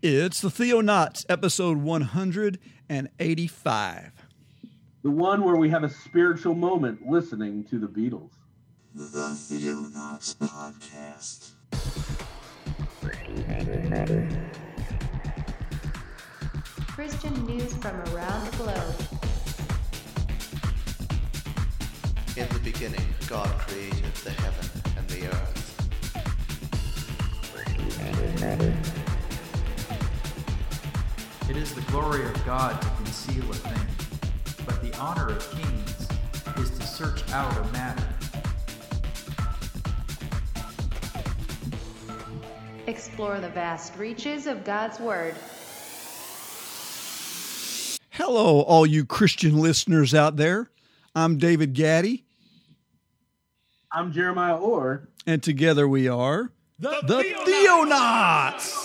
It's the Theonauts, episode 185. The one where we have a spiritual moment listening to the Beatles. The Theonauts Podcast. Christian news from around the globe. In the beginning, God created the heaven and the earth. It is the glory of God to conceal a thing, but the honor of kings is to search out a matter. Explore the vast reaches of God's Word. Hello, all you Christian listeners out there. I'm David Gaddy, I'm Jeremiah Orr. and together we are the, Theonauts. It's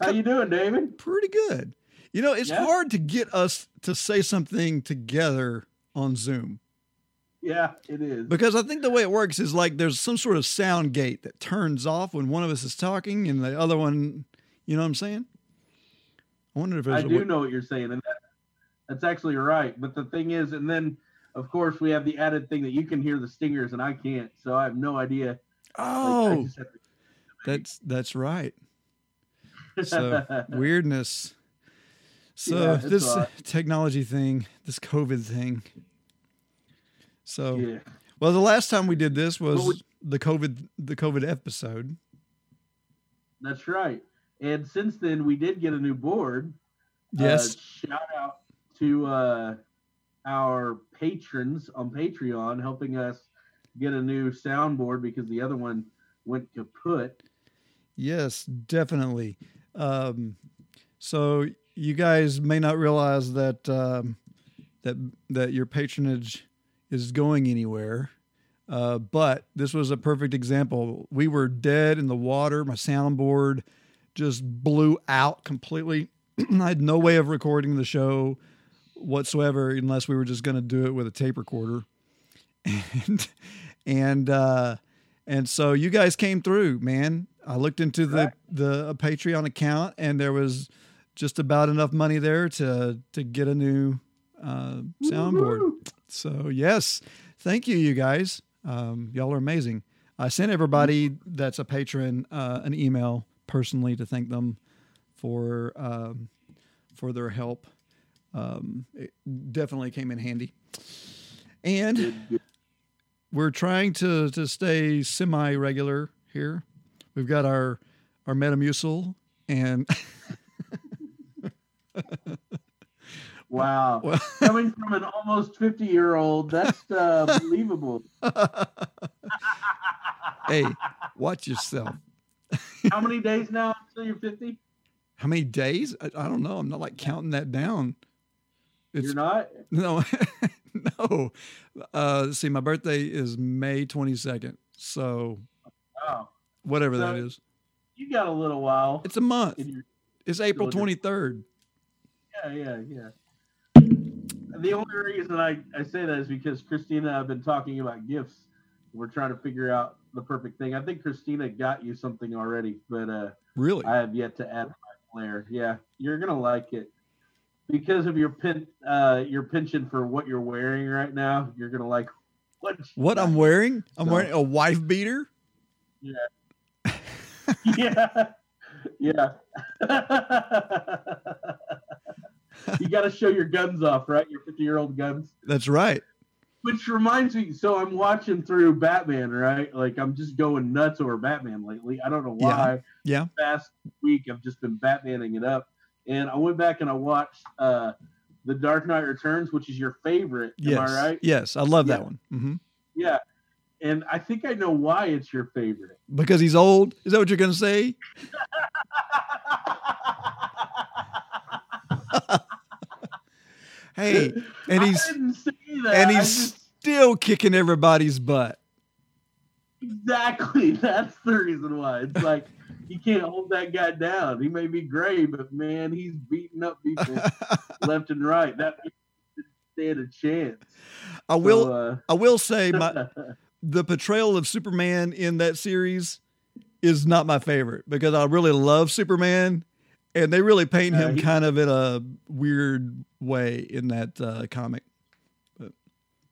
How you doing, David? pretty good. You know, it's Yeah? hard to get us to say something together on Zoom Yeah, it is. because I think the way it works is like there's some sort of sound gate that turns off when one of us is talking and the other one, you know what I'm saying? I wonder if I do way- know what you're saying, and that, that's actually right. But the thing is, and then of course we have the added thing that you can hear the stingers and I can't, so I have no idea. Oh, have to- that's that's right. So weirdness. So Yeah, this technology thing, this COVID thing. So yeah, well, the last time we did this was we- the COVID the COVID episode. that's right. And since then, we did get a new board. Yes. Uh, shout out to uh, our patrons on Patreon helping us get a new soundboard because the other one went kaput. Yes, definitely. Um, so you guys may not realize that um, that that your patronage is going anywhere, uh, but this was a perfect example. We were dead in the water. My soundboard just blew out completely. I had no way of recording the show whatsoever unless we were just going to do it with a tape recorder, and and uh, and so you guys came through, man. I looked into the the Patreon account, and there was just about enough money there to to get a new uh, soundboard. Woo-hoo. So yes, thank you, you guys. Um, y'all are amazing. I sent everybody that's a patron uh, an email personally to thank them for um, for their help. Um, it definitely came in handy. And we're trying to to stay semi regular here. We've got our our Metamucil and Wow. Well- Coming from an almost 50 year old, that's uh, believable. hey, watch yourself. How many days now until you're 50? How many days? I, I don't know. I'm not like counting that down. It's You're not? no, no. Uh, see, my birthday is May 22nd, so Oh, whatever that So- is, you got a little while. it's a month. your, It's April 23rd. yeah, yeah, yeah. The only reason I, I say that is because Christina and I have been talking about gifts. We're trying to figure out the perfect thing. I think Christina got you something already, but uh, Really? I have yet to add my flair. Yeah, you're gonna like it because of your pin uh, your penchant for what you're wearing right now. You're gonna like what what got. I'm wearing? I'm So- wearing a wife beater. yeah, yeah. Yeah. you got to show your guns off, right? Your 50 year old guns. That's right. Which reminds me, so I'm watching through Batman, right? Like I'm just going nuts over Batman lately. I don't know why. Yeah. Past week, I've just been Batmaning it up, and I went back and I watched uh, the Dark Knight Returns, which is your favorite. Yes. Am I right? Yes, I love that Yeah. one. hmm Yeah. And I think I know why it's your favorite. Because he's old. Is that what you're going to say? Hey, and he's didn't say that. and he's just- still kicking everybody's butt. Exactly. That's the reason why. It's like you can't hold that guy down. He may be gray, but man, he's beating up people left and right. That stand a chance. I will So, uh, I will say my the portrayal of Superman in that series is not my favorite because I really love Superman, and they really paint Uh, him he- kind of in a weird way in that uh, comic. But,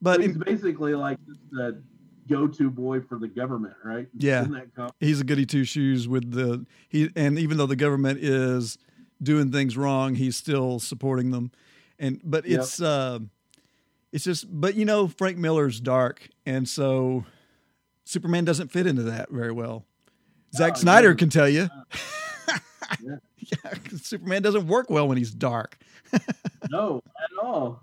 but he's basically like the go-to boy for the government, right? Yeah. He's a goody two shoes with the he and even though the government is doing things wrong he's still supporting them and but Yep. it's uh it's just but you know frank miller's dark and so superman doesn't fit into that very well Zack Oh, snyder yeah. can tell you Yeah. yeah 'cause superman doesn't work well when he's dark no, at all.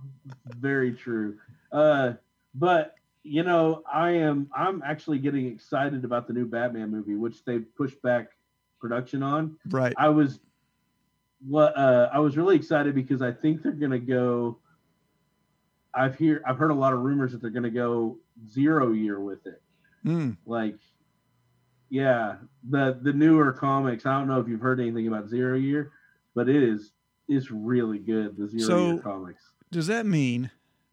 Very true. Uh, but you know, I am I'm actually getting excited about the new Batman movie, which they pushed back production on. right I was what uh, I was really excited because I think they're gonna go. I've hear I've heard a lot of rumors that they're gonna go zero year with it. Mm, Like, yeah, the the newer comics. I don't know if you've heard anything about Zero Year, but it is it's really good. The Zero So- Year comics. does that mean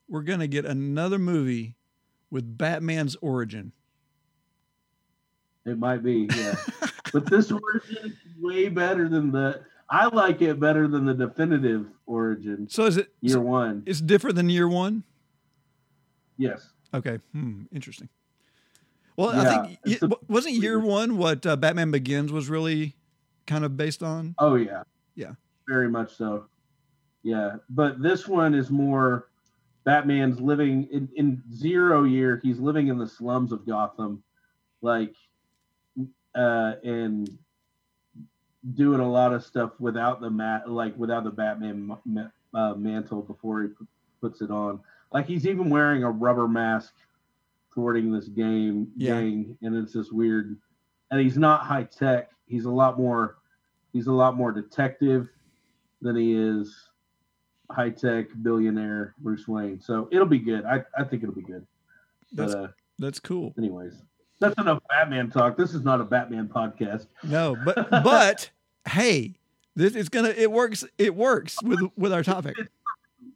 we're gonna get another movie with batman's origin It might be, yeah. but this origin is way better than the. I like it better than the definitive origin. so is it Year one, it's different than year one yes. Okay. Hmm. Interesting. Well, Yeah, I think it's y- a- wasn't year one what uh, Batman Begins was really kind of based on. Oh yeah. Yeah. Very much so. Yeah. But this one is more Batman's living in, in zero year, he's living in the slums of Gotham, like uh and doing a lot of stuff without the mat like without the Batman ma- uh, mantle before he p- puts it on. Like he's even wearing a rubber mask thwarting this game Yeah. gang and it's just weird. And he's not high tech. He's a lot more he's a lot more detective than he is high tech billionaire Bruce Wayne. So it'll be good. I, I think it'll be good. But That's uh, that's cool. anyways, that's enough Batman talk. This is not a Batman podcast. No, but but hey, this it's gonna it works it works with with our topic.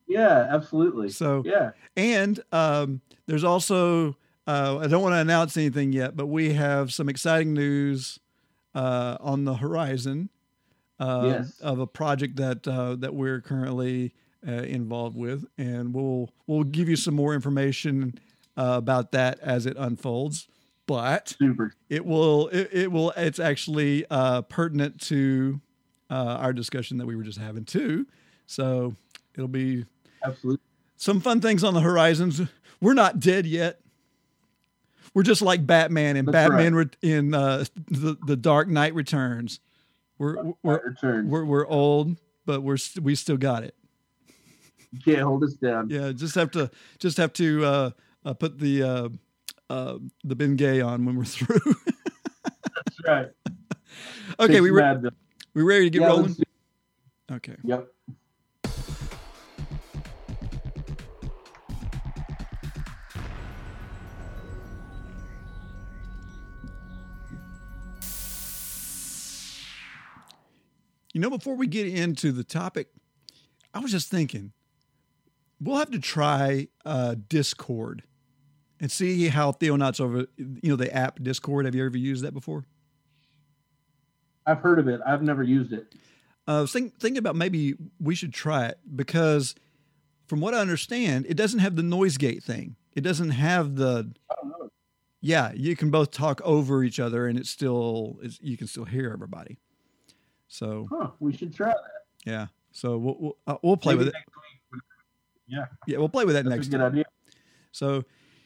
Yeah, absolutely. So Yeah. and um, there's also uh, I don't want to announce anything yet, but we have some exciting news uh, on the horizon uh, Yes. of a project that uh, that we're currently uh, involved with, and we'll we'll give you some more information uh, about that as it unfolds. But Super. it will it, it will it's actually uh, pertinent to uh, our discussion that we were just having too. So it'll be Absolutely. some fun things on the horizons. We're not dead yet. We're just like Batman and That's Batman re- in uh, the the Dark Knight Returns. We're we're Return. we're, we're old, but we're st- we still got it. Can't hold us down. Yeah, just have to just have to uh, uh, put the uh, uh, the Ben Gay on when we're through. That's right. okay, we we ready to get Yeah, rolling? Okay. Yep. You know, before we get into the topic, I was just thinking we'll have to try uh, Discord and see how Theonauts over, you know, the app Discord. Have you ever used that before? I've heard of it. I've never used it. Uh, I was think, thinking about maybe we should try it because, from what I understand, it doesn't have the noise gate thing. It doesn't have the Oh yeah. You can both talk over each other, and it's still it's, you can still hear everybody. So Huh. We should try that. yeah, so we'll we'll, uh, we'll play Maybe with it. week. Yeah, Yeah, we'll play with that that's next a good time. idea. So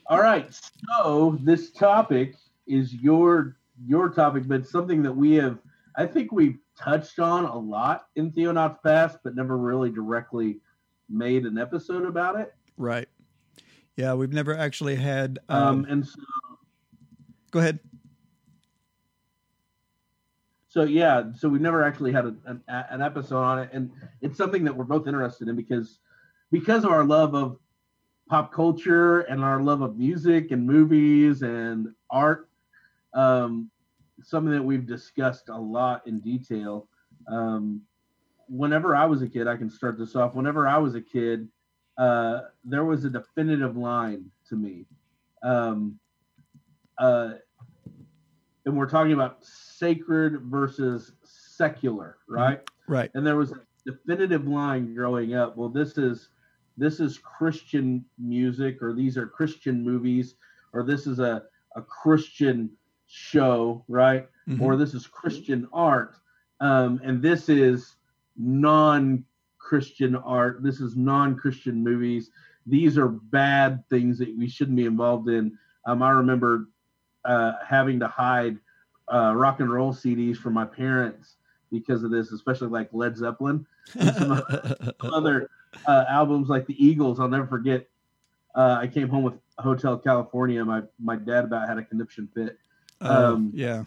All right. So this topic is your your topic, but something that we have I think we've touched on a lot in Theonauts Past, but never really directly made an episode about it. right, yeah, we've never actually had. Um, Um, and so, go ahead. so yeah, so we've never actually had a, an, an episode on it, and it's something that we're both interested in because because of our love of pop culture and our love of music and movies and art. Um, something that we've discussed a lot in detail. Um, whenever I was a kid, I can start this off. Whenever I was a kid, uh, there was a definitive line to me. Um, uh, and we're talking about sacred versus secular, right? Right. And there was a definitive line growing up. Well, this is this is Christian music, or these are Christian movies, or this is a a Christian show, right? Mhm. Or this is Christian art, um, and this is non-Christian art. This is non-Christian movies. These are bad things that we shouldn't be involved in. Um, I remember uh, having to hide uh, rock and roll CDs from my parents because of this, especially like Led Zeppelin and some other uh, albums like the Eagles. I'll never forget. Uh, I came home with Hotel California. My my dad about had a conniption fit, Oh, Um, yeah.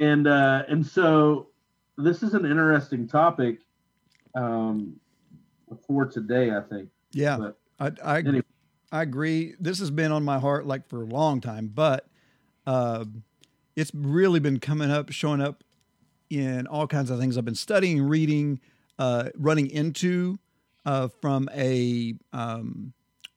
and uh, and so this is an interesting topic um, for today. I think. Yeah. But I I, Anyway. I agree. This has been on my heart like for a long time, but uh, it's really been coming up, showing up in all kinds of things I've been studying, reading, uh, running into uh, from a um,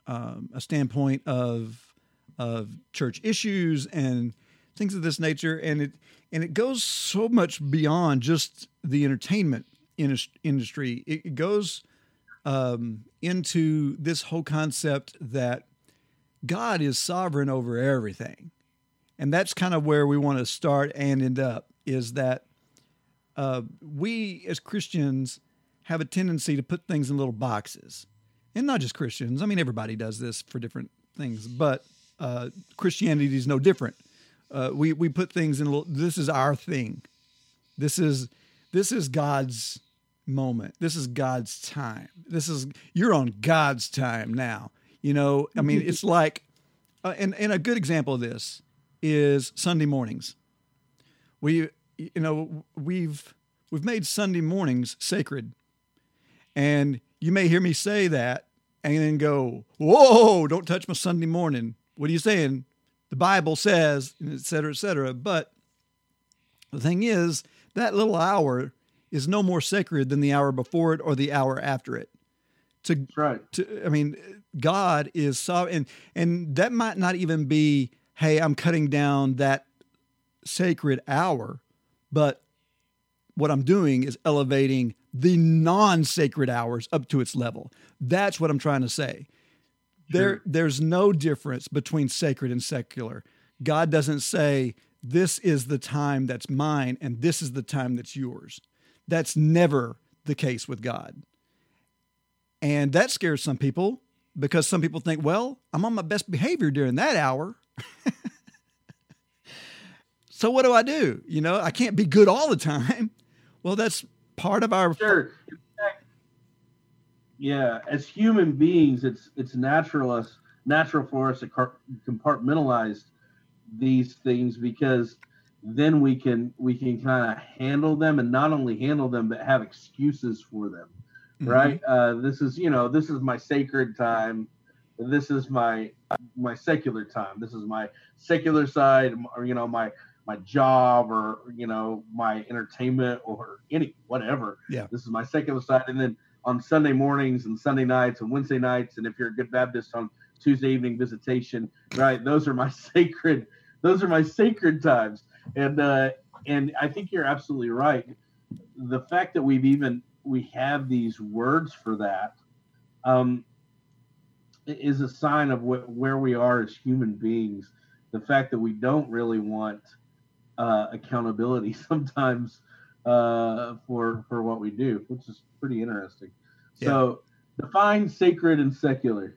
um, a standpoint of of church issues and things of this nature, and it and it goes so much beyond just the entertainment indus- industry. It, it goes um, into this whole concept that God is sovereign over everything. And that's kind of where we want to start and end up is that uh, we as Christians have a tendency to put things in little boxes. And not just Christians. I mean, everybody does this for different things, but uh, Christianity is no different. Uh, we, we put things in little, this is our thing. This is, this is God's moment. This is God's time. This is you're on God's time now. You know, I mean, it's like, uh, and and a good example of this is Sunday mornings. We, you know, we've we've made Sunday mornings sacred, and you may hear me say that and then go, "Whoa! Don't touch my Sunday morning." What are you saying? The Bible says, et cetera, et cetera. But the thing is, that little hour is no more sacred than the hour before it or the hour after it. To, That's right. to I mean, God is sovereign, and, and that might not even be, hey, I'm cutting down that sacred hour, but what I'm doing is elevating the non-sacred hours up to its level. That's what I'm trying to say. There, there's no difference between sacred and secular. God doesn't say this is the time that's mine and this is the time that's yours. That's never the case with God. And that scares some people because some people think, well, I'm on my best behavior during that hour. so what do I do? You know, I can't be good all the time. Well, that's part of our Sure. Yeah, as human beings, it's it's natural us natural for us to compartmentalize these things because then we can we can kind of handle them and not only handle them but have excuses for them right? Uh, this is you know this is my sacred time. This is my my secular time. This is my secular side you know my my job or you know my entertainment or any whatever. Yeah. this is my secular side. And then on sunday mornings and sunday nights and wednesday nights and if you're a good baptist on tuesday evening visitation right? Those are my sacred those are my sacred times. And uh and i think you're absolutely right. The fact that we've even we have these words for that um is a sign of wh- where we are as human beings. The fact that we don't really want uh, accountability sometimes uh, for for what we do, which is pretty interesting. So define sacred and secular.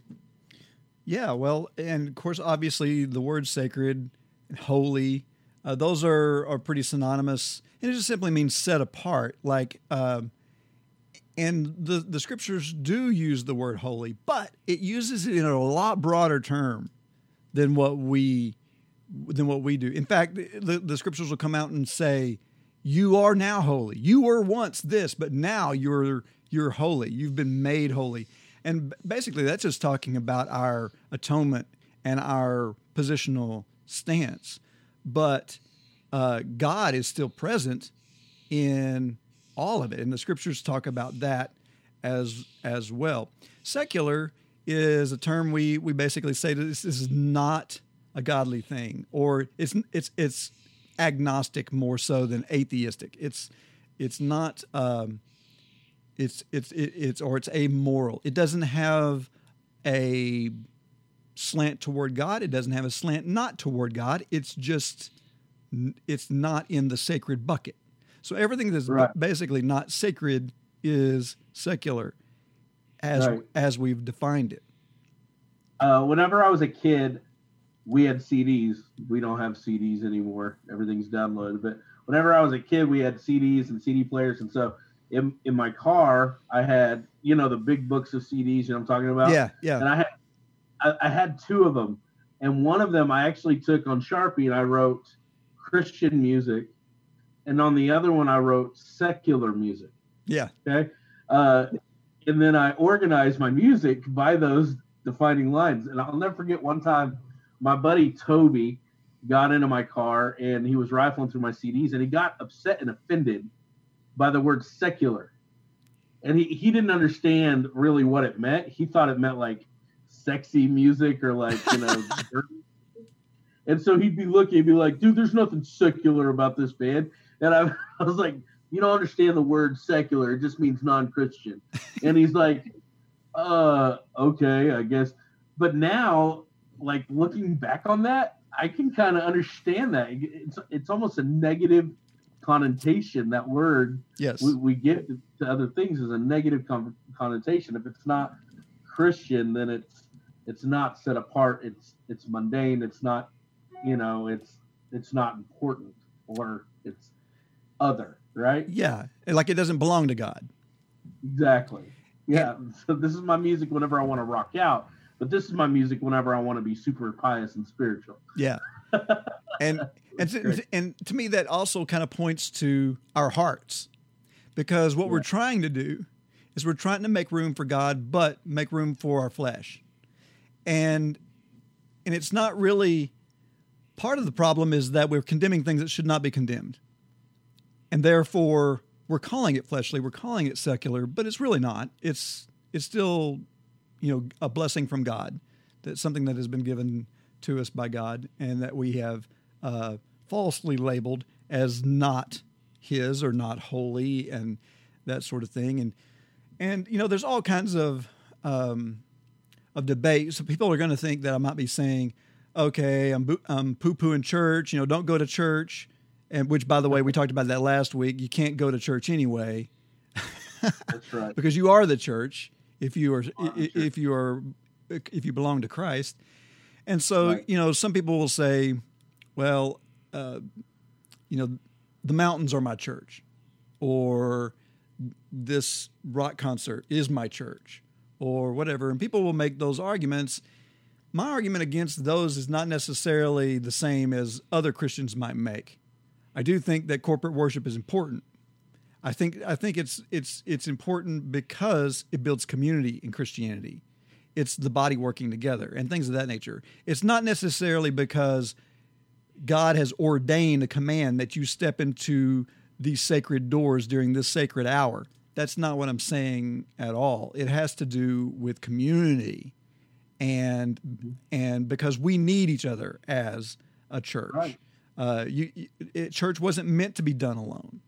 Yeah, well, and of course, obviously, the word sacred and holy, uh, those are, are pretty synonymous. And it just simply means set apart. Like, um, and the, the scriptures do use the word holy, but it uses it in a lot broader term than what we than what we do. In fact, the, the scriptures will come out and say, "You are now holy. You were once this, but now you're you're holy. You've been made holy." And basically, that's just talking about our atonement and our positional stance. But uh, God is still present in all of it, and the scriptures talk about that as as well. Secular is a term we we basically say that this is not a godly thing, or it's it's it's agnostic more so than atheistic. It's it's not um, it's it's it's or it's amoral. It doesn't have a slant toward God. It doesn't have a slant not toward God. It's just it's not in the sacred bucket. So everything that's Right. basically not sacred is secular, as Right. as we've defined it. Uh, whenever I was a kid, we had CDs. We don't have CDs anymore. Everything's downloaded. But whenever I was a kid, we had CDs and CD players. And so in, in my car, I had, you know, the big books of CDs, you know what I'm talking about? yeah, yeah. And I had, I, I had two of them. And one of them I actually took on Sharpie and I wrote Christian music. And on the other one, I wrote secular music. Yeah. Okay. Uh, and then I organized my music by those defining lines. And I'll never forget one time my buddy Toby got into my car and he was rifling through my CDs and he got upset and offended by the word secular. And he, he didn't understand really what it meant. He thought it meant like sexy music or like, you know, and so he'd be looking, he'd be like, dude, there's nothing secular about this band. And I, I was like, you don't understand the word secular. It just means non-Christian. And he's like, uh, okay, I guess. But now, like looking back on that, I can kind of understand that. It's it's almost a negative connotation. That word Yes. we, we get to other things is a negative con- connotation. If it's not Christian, then it's it's not set apart. It's it's mundane. It's not, you know, it's it's not important or it's other, right? yeah. Like it doesn't belong to God. Exactly. Yeah. So this is my music whenever I want to rock out, but this is my music whenever I want to be super pious and spiritual. Yeah. and and to, and to me that also kind of points to our hearts because what we're trying to do is we're trying to make room for God but make room for our flesh. And and it's not really part of the problem is that we're condemning things that should not be condemned. And therefore we're calling it fleshly, we're calling it secular, but it's really not. It's it's still you know a blessing from God. That's something that has been given to us by God, and that we have uh, falsely labeled as not His or not holy, and that sort of thing. And and you know, there's all kinds of um, of debate. So people are going to think that I might be saying, "Okay, I'm, I'm poo pooing church. You know, don't go to church." And which, by the way, we talked about that last week. You can't go to church anyway That's right. because you are the church if you are are the i- if you are if you belong to Christ. And so, Right. you know, some people will say, well, uh, you know, the mountains are my church, or this rock concert is my church, or whatever. And people will make those arguments. My argument against those is not necessarily the same as other Christians might make. I do think that corporate worship is important. I think I think it's it's it's important because it builds community in Christianity. It's the body working together and things of that nature. It's not necessarily because God has ordained a command that you step into these sacred doors during this sacred hour. That's not what I'm saying at all. It has to do with community and and because we need each other as a church. Right. Uh, you, you- it, church wasn't meant to be done alone.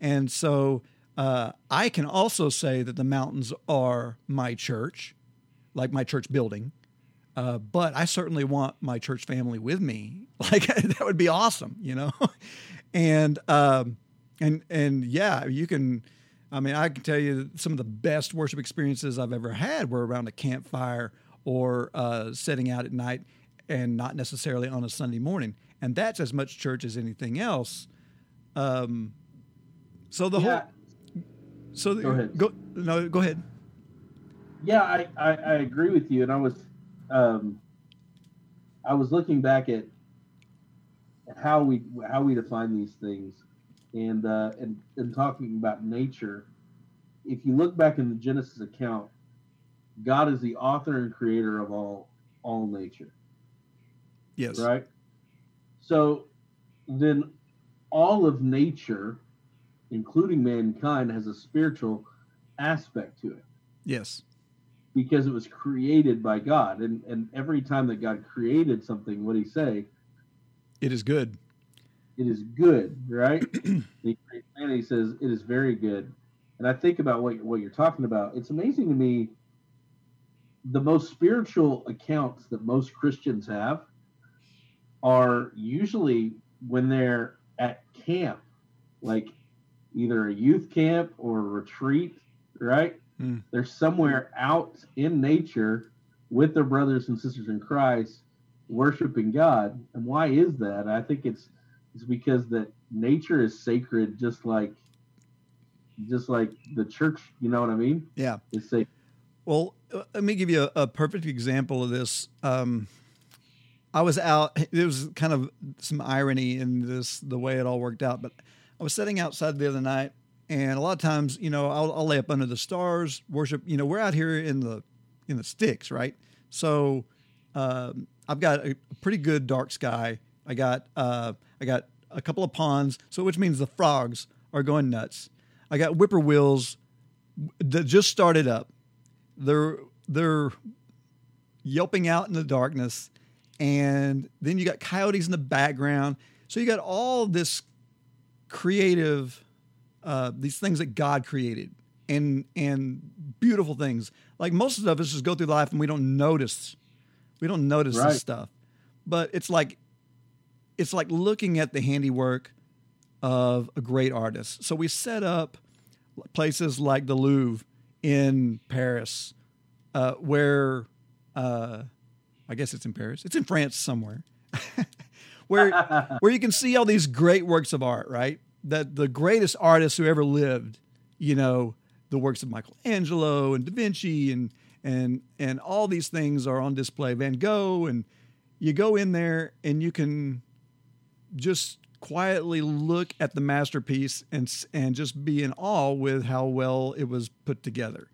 And so uh, I can also say that the mountains are my church, like my church building. Uh, but I certainly want my church family with me. Like that would be awesome, you know. and um, and and yeah, you can. I mean, I can tell you some of the best worship experiences I've ever had were around a campfire or uh, setting out at night, and not necessarily on a Sunday morning. And that's as much church as anything else. Um, so the yeah, whole so the, Go ahead. Go no, go ahead. yeah, I, I, I agree with you, and I was, um, I was looking back at at how we how we define these things, and uh, and and talking about nature. If you look back in the Genesis account, God is the author and creator of all all nature. Yes. right? So then all of nature, including mankind, has a spiritual aspect to it Yes. because it was created by God. And, and every time that God created something, what did he say? It is good. it is good, right? he creates man, and he says it is very good. And I think about what what you're talking about. It's amazing to me. The most spiritual accounts that most Christians have are usually when they're at camp, like either a youth camp or a retreat, right? Hmm. They're somewhere out in nature with their brothers and sisters in Christ, worshiping God. And why is that? I think it's it's because that nature is sacred, just like just like the church. You know what I mean? Yeah. It's sacred. Well, uh, let me give you a, a perfect example of this. Um, I was out. There was kind of some irony in this, the way it all worked out. But I was sitting outside the other night, and a lot of times, you know, I'll, I'll lay up under the stars, worship. You know, we're out here in the in the sticks, right? So um, I've got a pretty good dark sky. I got uh, I got a couple of ponds, so which means the frogs are going nuts. I got whippoorwills that just started up. They're they're yelping out in the darkness, and then you got coyotes in the background. So you got all this creative, uh, these things that God created, and and beautiful things. Like most of us just go through life and we don't notice, we don't notice Right. this stuff. But it's like, it's like looking at the handiwork of a great artist. So we set up places like the Louvre in Paris, uh, where uh, I guess it's in Paris. It's in France somewhere, where where you can see all these great works of art. Right, that the greatest artists who ever lived, you know, the works of Michelangelo and Da Vinci and and and all these things are on display. Van Gogh and you go in there and you can just quietly look at the masterpiece and and just be in awe with how well it was put together.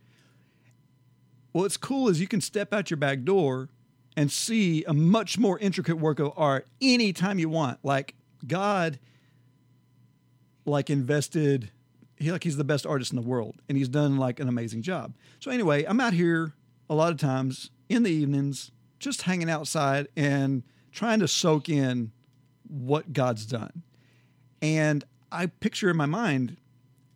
What's cool is you can step out your back door and see a much more intricate work of art anytime you want. Like God like invested he like he's the best artist in the world and he's done like an amazing job. So anyway, I'm out here a lot of times in the evenings just hanging outside and trying to soak in what God's done. And I picture in my mind,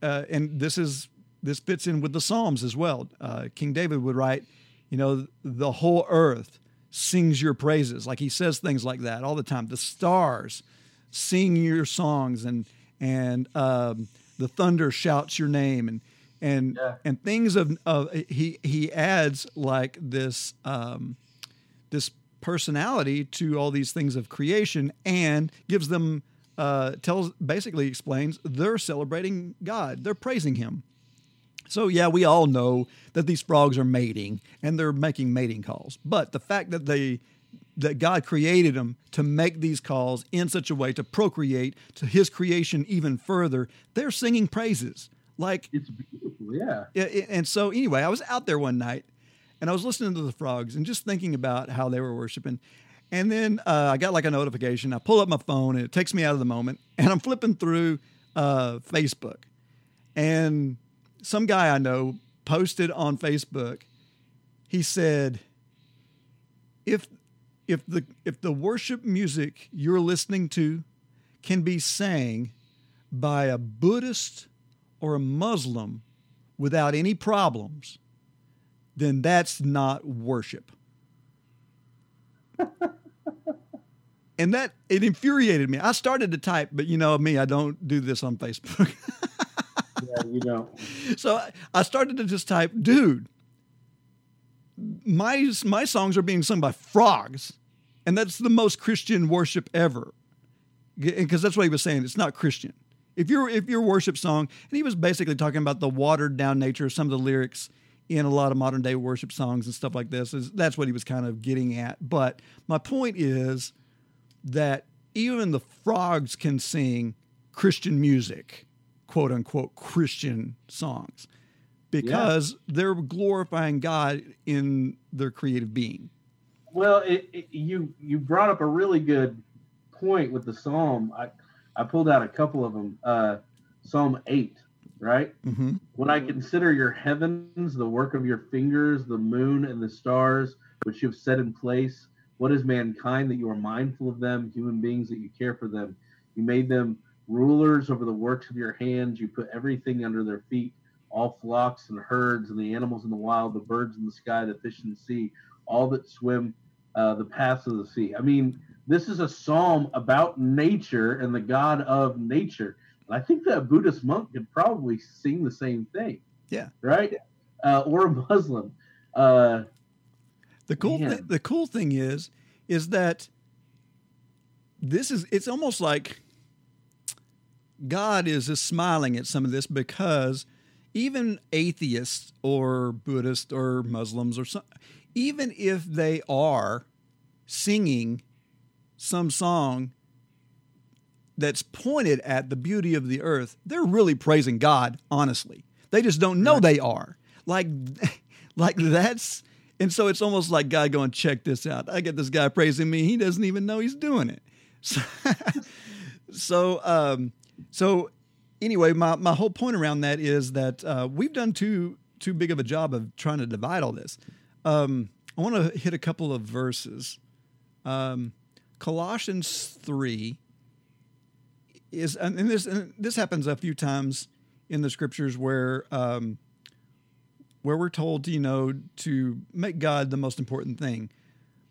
uh, and this is this fits in with the Psalms as well. Uh, King David would write, you know, the whole earth sings your praises. Like he says things like that all the time. The stars sing your songs, and and um, the thunder shouts your name, and and Yeah. and things of of he he adds like this. Um, this personality to all these things of creation and gives them uh, tells basically explains they're celebrating God, they're praising Him. So yeah, we all know that these frogs are mating and they're making mating calls, but the fact that they that God created them to make these calls in such a way to procreate to His creation even further, they're singing praises like It's beautiful, yeah. it- and so anyway, I was out there one night and I was listening to the frogs and just thinking about how they were worshiping. And then uh, I got like a notification. I pull up my phone and it takes me out of the moment. And I'm flipping through uh, Facebook. And some guy I know posted on Facebook. He said, "If if the if the worship music you're listening to can be sang by a Buddhist or a Muslim without any problems, then that's not worship. and that it infuriated me. I started to type, but you know me, I don't do this on Facebook. You know. so I- I started to just type, dude, my my songs are being sung by frogs, and that's the most Christian worship ever. Because that's what he was saying. It's not Christian. If your if your worship song, and he was basically talking about the watered down nature of some of the lyrics in a lot of modern day worship songs and stuff like this. Is that's what he was kind of getting at. But my point is that even the frogs can sing Christian music, quote unquote Christian songs, because they're glorifying God in their creative being. Well, it, it, you you brought up a really good point with the psalm. I I pulled out a couple of them. Uh, psalm eight, right? hmm When I consider your heavens, the work of your fingers, the moon and the stars, which you have set in place, what is mankind that you are mindful of them, human beings that you care for them? You made them rulers over the works of your hands. You put everything under their feet, all flocks and herds, and the animals in the wild, the birds in the sky, the fish in the sea, all that swim uh, the paths of the sea. I mean, this is a psalm about nature and the God of nature. And I think that a Buddhist monk could probably sing the same thing. Yeah. Right? Uh, or a Muslim. Uh, The cool th- the cool thing is is that this is it's almost like God is just smiling at some of this because even atheists or Buddhists or Muslims or some, even if they are singing some song that's pointed at the beauty of the earth, they're really praising God, honestly. They just don't know they are. Like like that's and so it's almost like God going, check this out. I get this guy praising me. He doesn't even know he's doing it. So, so, um, so anyway, my, my whole point around that is that uh, we've done too too big of a job of trying to divide all this. Um, I want to hit a couple of verses. Um, Colossians three is, and this and this happens a few times in the scriptures where um, where we're told, you know, to make God the most important thing.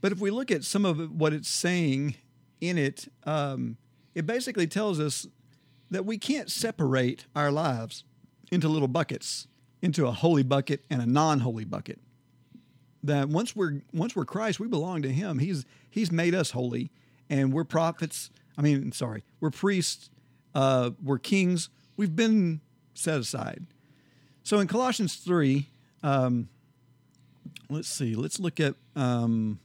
But if we look at some of what it's saying in it, um, it basically tells us that we can't separate our lives into little buckets, into a holy bucket and a non-holy bucket. That once we're once we're Christ, we belong to Him. He's He's made us holy, and we're prophets. I mean, sorry, we're priests. Uh, we're kings. We've been set aside. So in Colossians 3, um, let's see, let's look at um,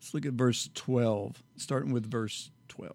let's look at verse 12, starting with verse 12.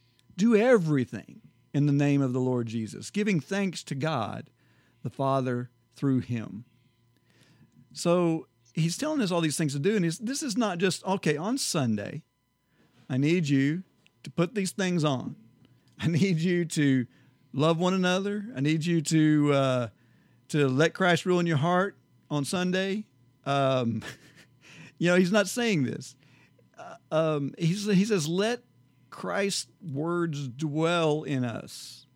do everything in the name of the Lord Jesus, giving thanks to God the Father through him. So he's telling us all these things to do, and this is not just, okay, on Sunday, I need you to put these things on. I need you to love one another. I need you to uh, to let Christ rule in your heart on Sunday. Um, you know, he's not saying this. Uh, um, he's, he says, let Christ's words dwell in us,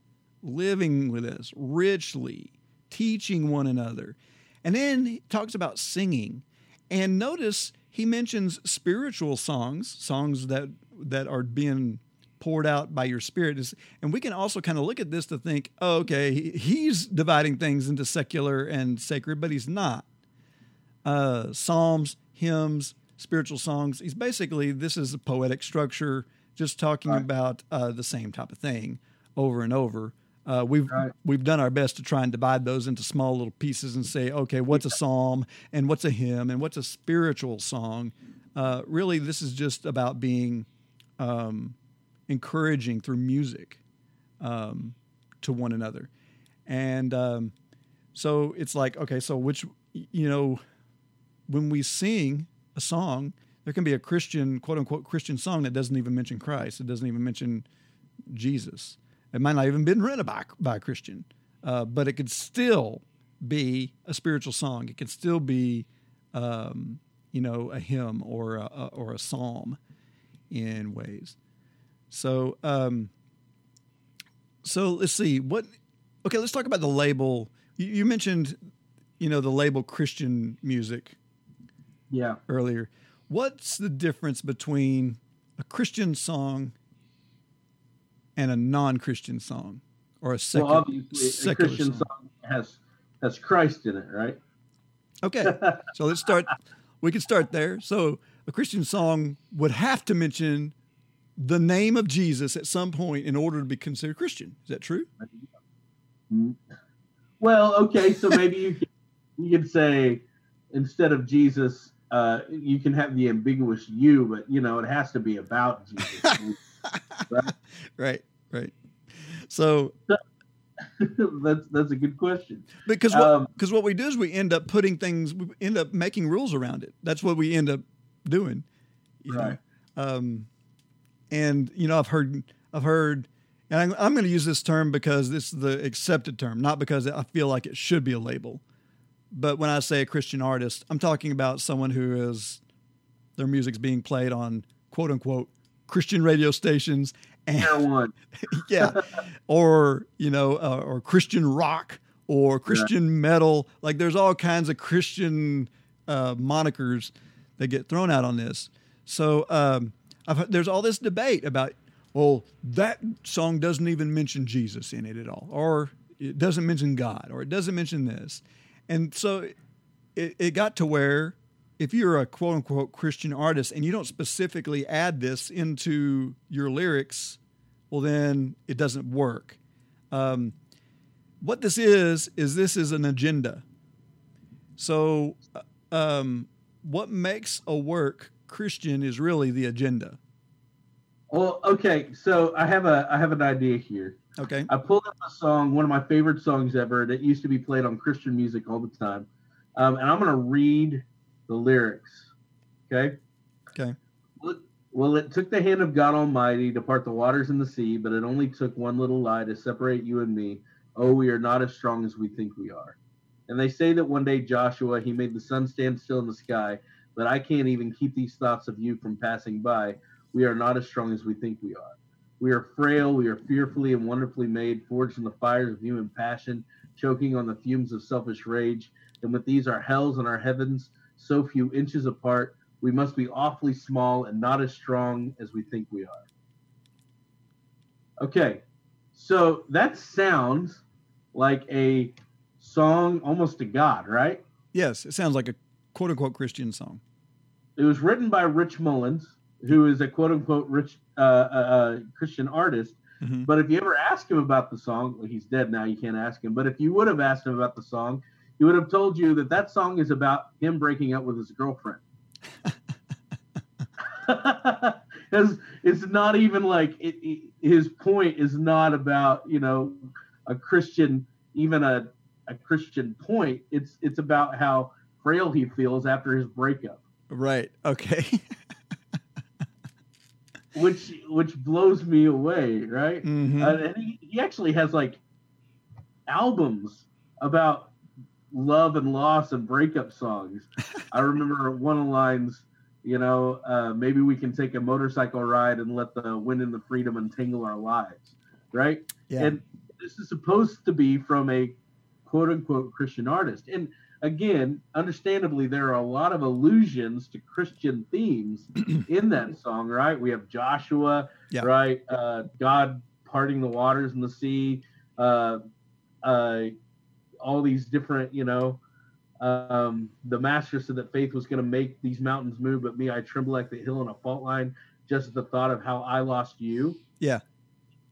living with us richly, teaching one another. And then he talks about singing. And notice he mentions spiritual songs, songs that that are being poured out by your spirit. And we can also kind of look at this to think, oh, okay, he's dividing things into secular and sacred, but he's not. Uh, psalms, hymns, spiritual songs. He's basically, this is a poetic structure, just talking Right. about uh, the same type of thing over and over. Uh, we've Right. we've done our best to try and divide those into small little pieces and say, okay, what's a psalm and what's a hymn and what's a spiritual song. Uh, really, this is just about being um, encouraging through music um, to one another, and um, so it's like, okay, so which you know, when we sing a song, there can be a Christian, quote unquote, Christian song that doesn't even mention Christ. It doesn't even mention Jesus. It might not even been written by, by a Christian, uh, but it could still be a spiritual song. It could still be, um, you know, a hymn or a, a- or a psalm in ways. So, um, so let's see what. Okay, let's talk about the label. You, you mentioned, you know, the label Christian music Yeah. earlier. What's the difference between a Christian song and a non-Christian song or a secular, well, obviously, a Christian song. song has has Christ in it, right? Okay, so let's start. We can start there. So a Christian song would have to mention the name of Jesus at some point in order to be considered Christian. Is that true? Mm-hmm. Well, okay, so maybe you can, you could say instead of Jesus, uh, you can have the ambiguous you, but you know it has to be about Jesus. Right, right. So that's that's a good question. because what, Um, because what we do is we end up putting things, we end up making rules around it. That's what we end up doing. you know. Right. Um, and you know, I've heard, I've heard, and I'm, I'm going to use this term because this is the accepted term, not because I feel like it should be a label. But when I say a Christian artist, I'm talking about someone who is their music's being played on quote unquote Christian radio stations and yeah, or you know, uh, or Christian rock or Christian metal. Like there's all kinds of Christian uh, monikers that get thrown out on this. So um, I've, there's all this debate about, well, that song doesn't even mention Jesus in it at all, or it doesn't mention God, or it doesn't mention this, and so it, it got to where if you're a quote unquote Christian artist and you don't specifically add this into your lyrics, well, then it doesn't work. Um, what this is, is this is an agenda. So, uh, um, what makes a work Christian is really the agenda. Well, okay, so I have a I have an idea here. Okay. I pulled up a song, one of my favorite songs ever, that used to be played on Christian music all the time, um, and I'm going to read the lyrics. Okay. Okay. Well, well, it took the hand of God Almighty to part the waters and the sea, but it only took one little lie to separate you and me. Oh, we are not as strong as we think we are. And they say that one day Joshua, he made the sun stand still in the sky, but I can't even keep these thoughts of you from passing by. We are not as strong as we think we are. We are frail, we are fearfully and wonderfully made, forged in the fires of human passion, choking on the fumes of selfish rage. And with these our hells and our heavens so few inches apart, we must be awfully small and not as strong as we think we are. Okay, so that sounds like a song almost to God, right? Yes, it sounds like a quote unquote Christian song. It was written by Rich Mullins, who is a quote unquote rich uh, uh, uh, Christian artist. Mhm. But if you ever ask him about the song, well, he's dead now, you can't ask him. But if you would have asked him about the song, he would have told you that that song is about him breaking up with his girlfriend. it's, it's not even like it, it- his point is not about you know a Christian, even a, a Christian point. It's it's about how frail he feels after his breakup. Right. Okay. which which blows me away, right? Mhm. Uh, and he, he actually has like albums about love and loss and breakup songs. I remember one of the lines, you know, uh, maybe we can take a motorcycle ride and let the wind and the freedom untangle our lives, right? yeah. And this is supposed to be from a quote unquote Christian artist. And again, understandably, there are a lot of allusions to Christian themes in that song, right? We have Joshua, Yeah. right? Uh, God parting the waters and the sea, uh, uh, all these different, you know. Um, the master said that faith was going to make these mountains move, but me, I tremble like the hill in a fault line, just at the thought of how I lost you. Yeah.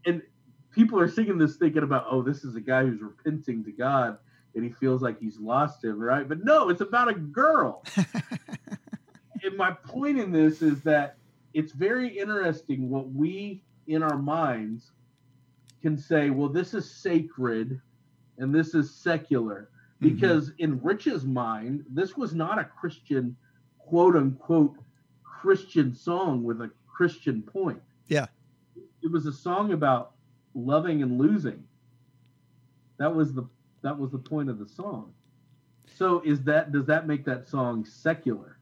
And people are singing this thinking about, oh, this is a guy who's repenting to God and he feels like he's lost him, right? But no, it's about a girl. and my point in this is that it's very interesting what we in our minds can say, well, this is sacred and this is secular. Mhm. Because in Rich's mind, this was not a Christian, quote unquote, Christian song with a Christian point. Yeah. It was a song about loving and losing. That was the that was the point of the song. So is that does that make that song secular?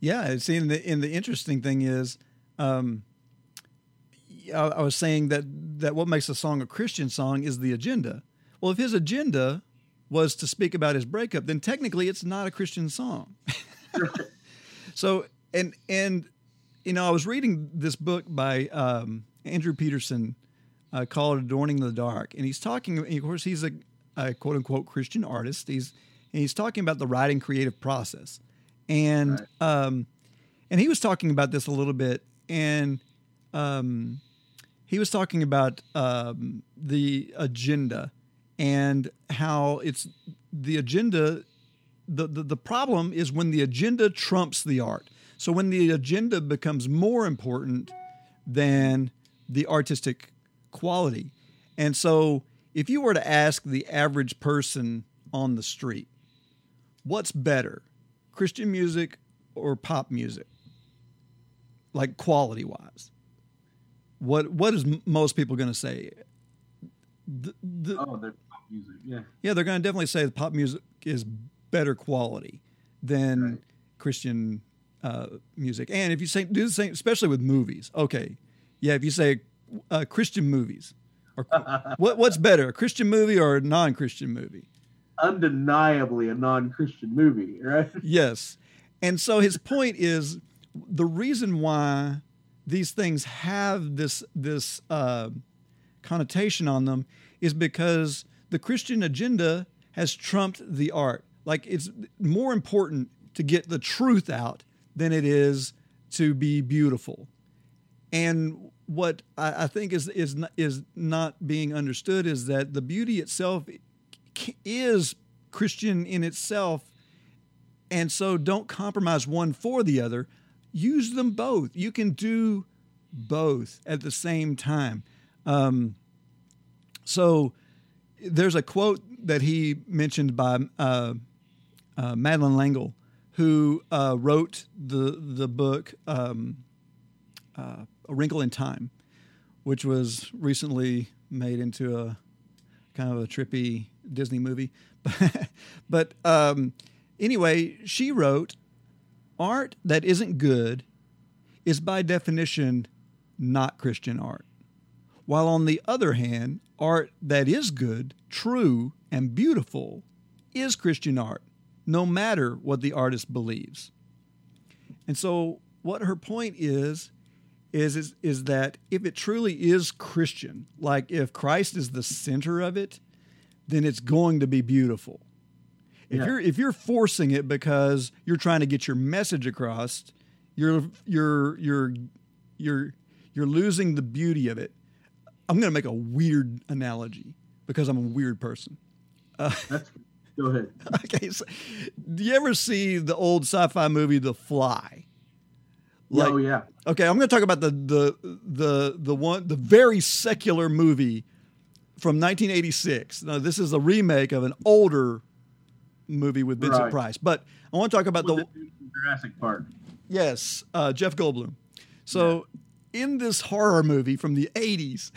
Yeah, see, and the and the interesting thing is, um, I, I was saying that that what makes a song a Christian song is the agenda. Well, if his agenda was to speak about his breakup, then technically it's not a Christian song. so, and and you know, I was reading this book by um, Andrew Peterson uh, called "Adorning the Dark," and he's talking. Of course, he's a, a quote unquote Christian artist. He's and he's talking about the writing creative process, and um, and he was talking about this a little bit, and um, he was talking about um, the agenda and how it's the agenda. The, the the problem is when the agenda trumps the art. So when the agenda becomes more important than the artistic quality, and so if you were to ask the average person on the street, what's better, Christian music or pop music? Like quality wise, what what is m- most people going to say? The, the, Oh, they're pop music. Yeah. yeah, they're going to definitely say the pop music is better quality than Right. Christian uh, music. And if you say do the same, especially with movies, okay, yeah, if you say uh, Christian movies, or what what's better, a Christian movie or a non-Christian movie? Undeniably a non-Christian movie, right? Yes. And so his point is the reason why these things have this this uh, connotation on them is because the Christian agenda has trumped the art. Like it's more important to get the truth out than it is to be beautiful. And what I, I think is is not, is not being understood is that the beauty itself is Christian in itself and so don't compromise one for the other. Use them both. You can do both at the same time. Um, so there's a quote that he mentioned by uh, uh, Madeleine L'Engle, who uh, wrote the the book um, uh, A Wrinkle in Time, which was recently made into a kind of a trippy Disney movie. but um, anyway, she wrote, "Art that isn't good is by definition not Christian art." While on the other hand, art that is good, true, and beautiful is Christian art, no matter what the artist believes. And so, what her point is, is, is, is that if it truly is Christian, like if Christ is the center of it, then it's going to be beautiful. If Yeah. you're if you're forcing it because you're trying to get your message across, you're you're you're you're you're losing the beauty of it. I'm going to make a weird analogy because I'm a weird person. Uh, That's go ahead. okay, so, do you ever see the old sci-fi movie The Fly? Oh yeah. Okay, I'm going to talk about the the the the one the very secular movie from 1986. Now, this is a remake of an older movie with Vincent Right. Price, but I want to talk about With the Jurassic Park. yes, uh, Jeff Goldblum. So, in this horror movie from the 80s,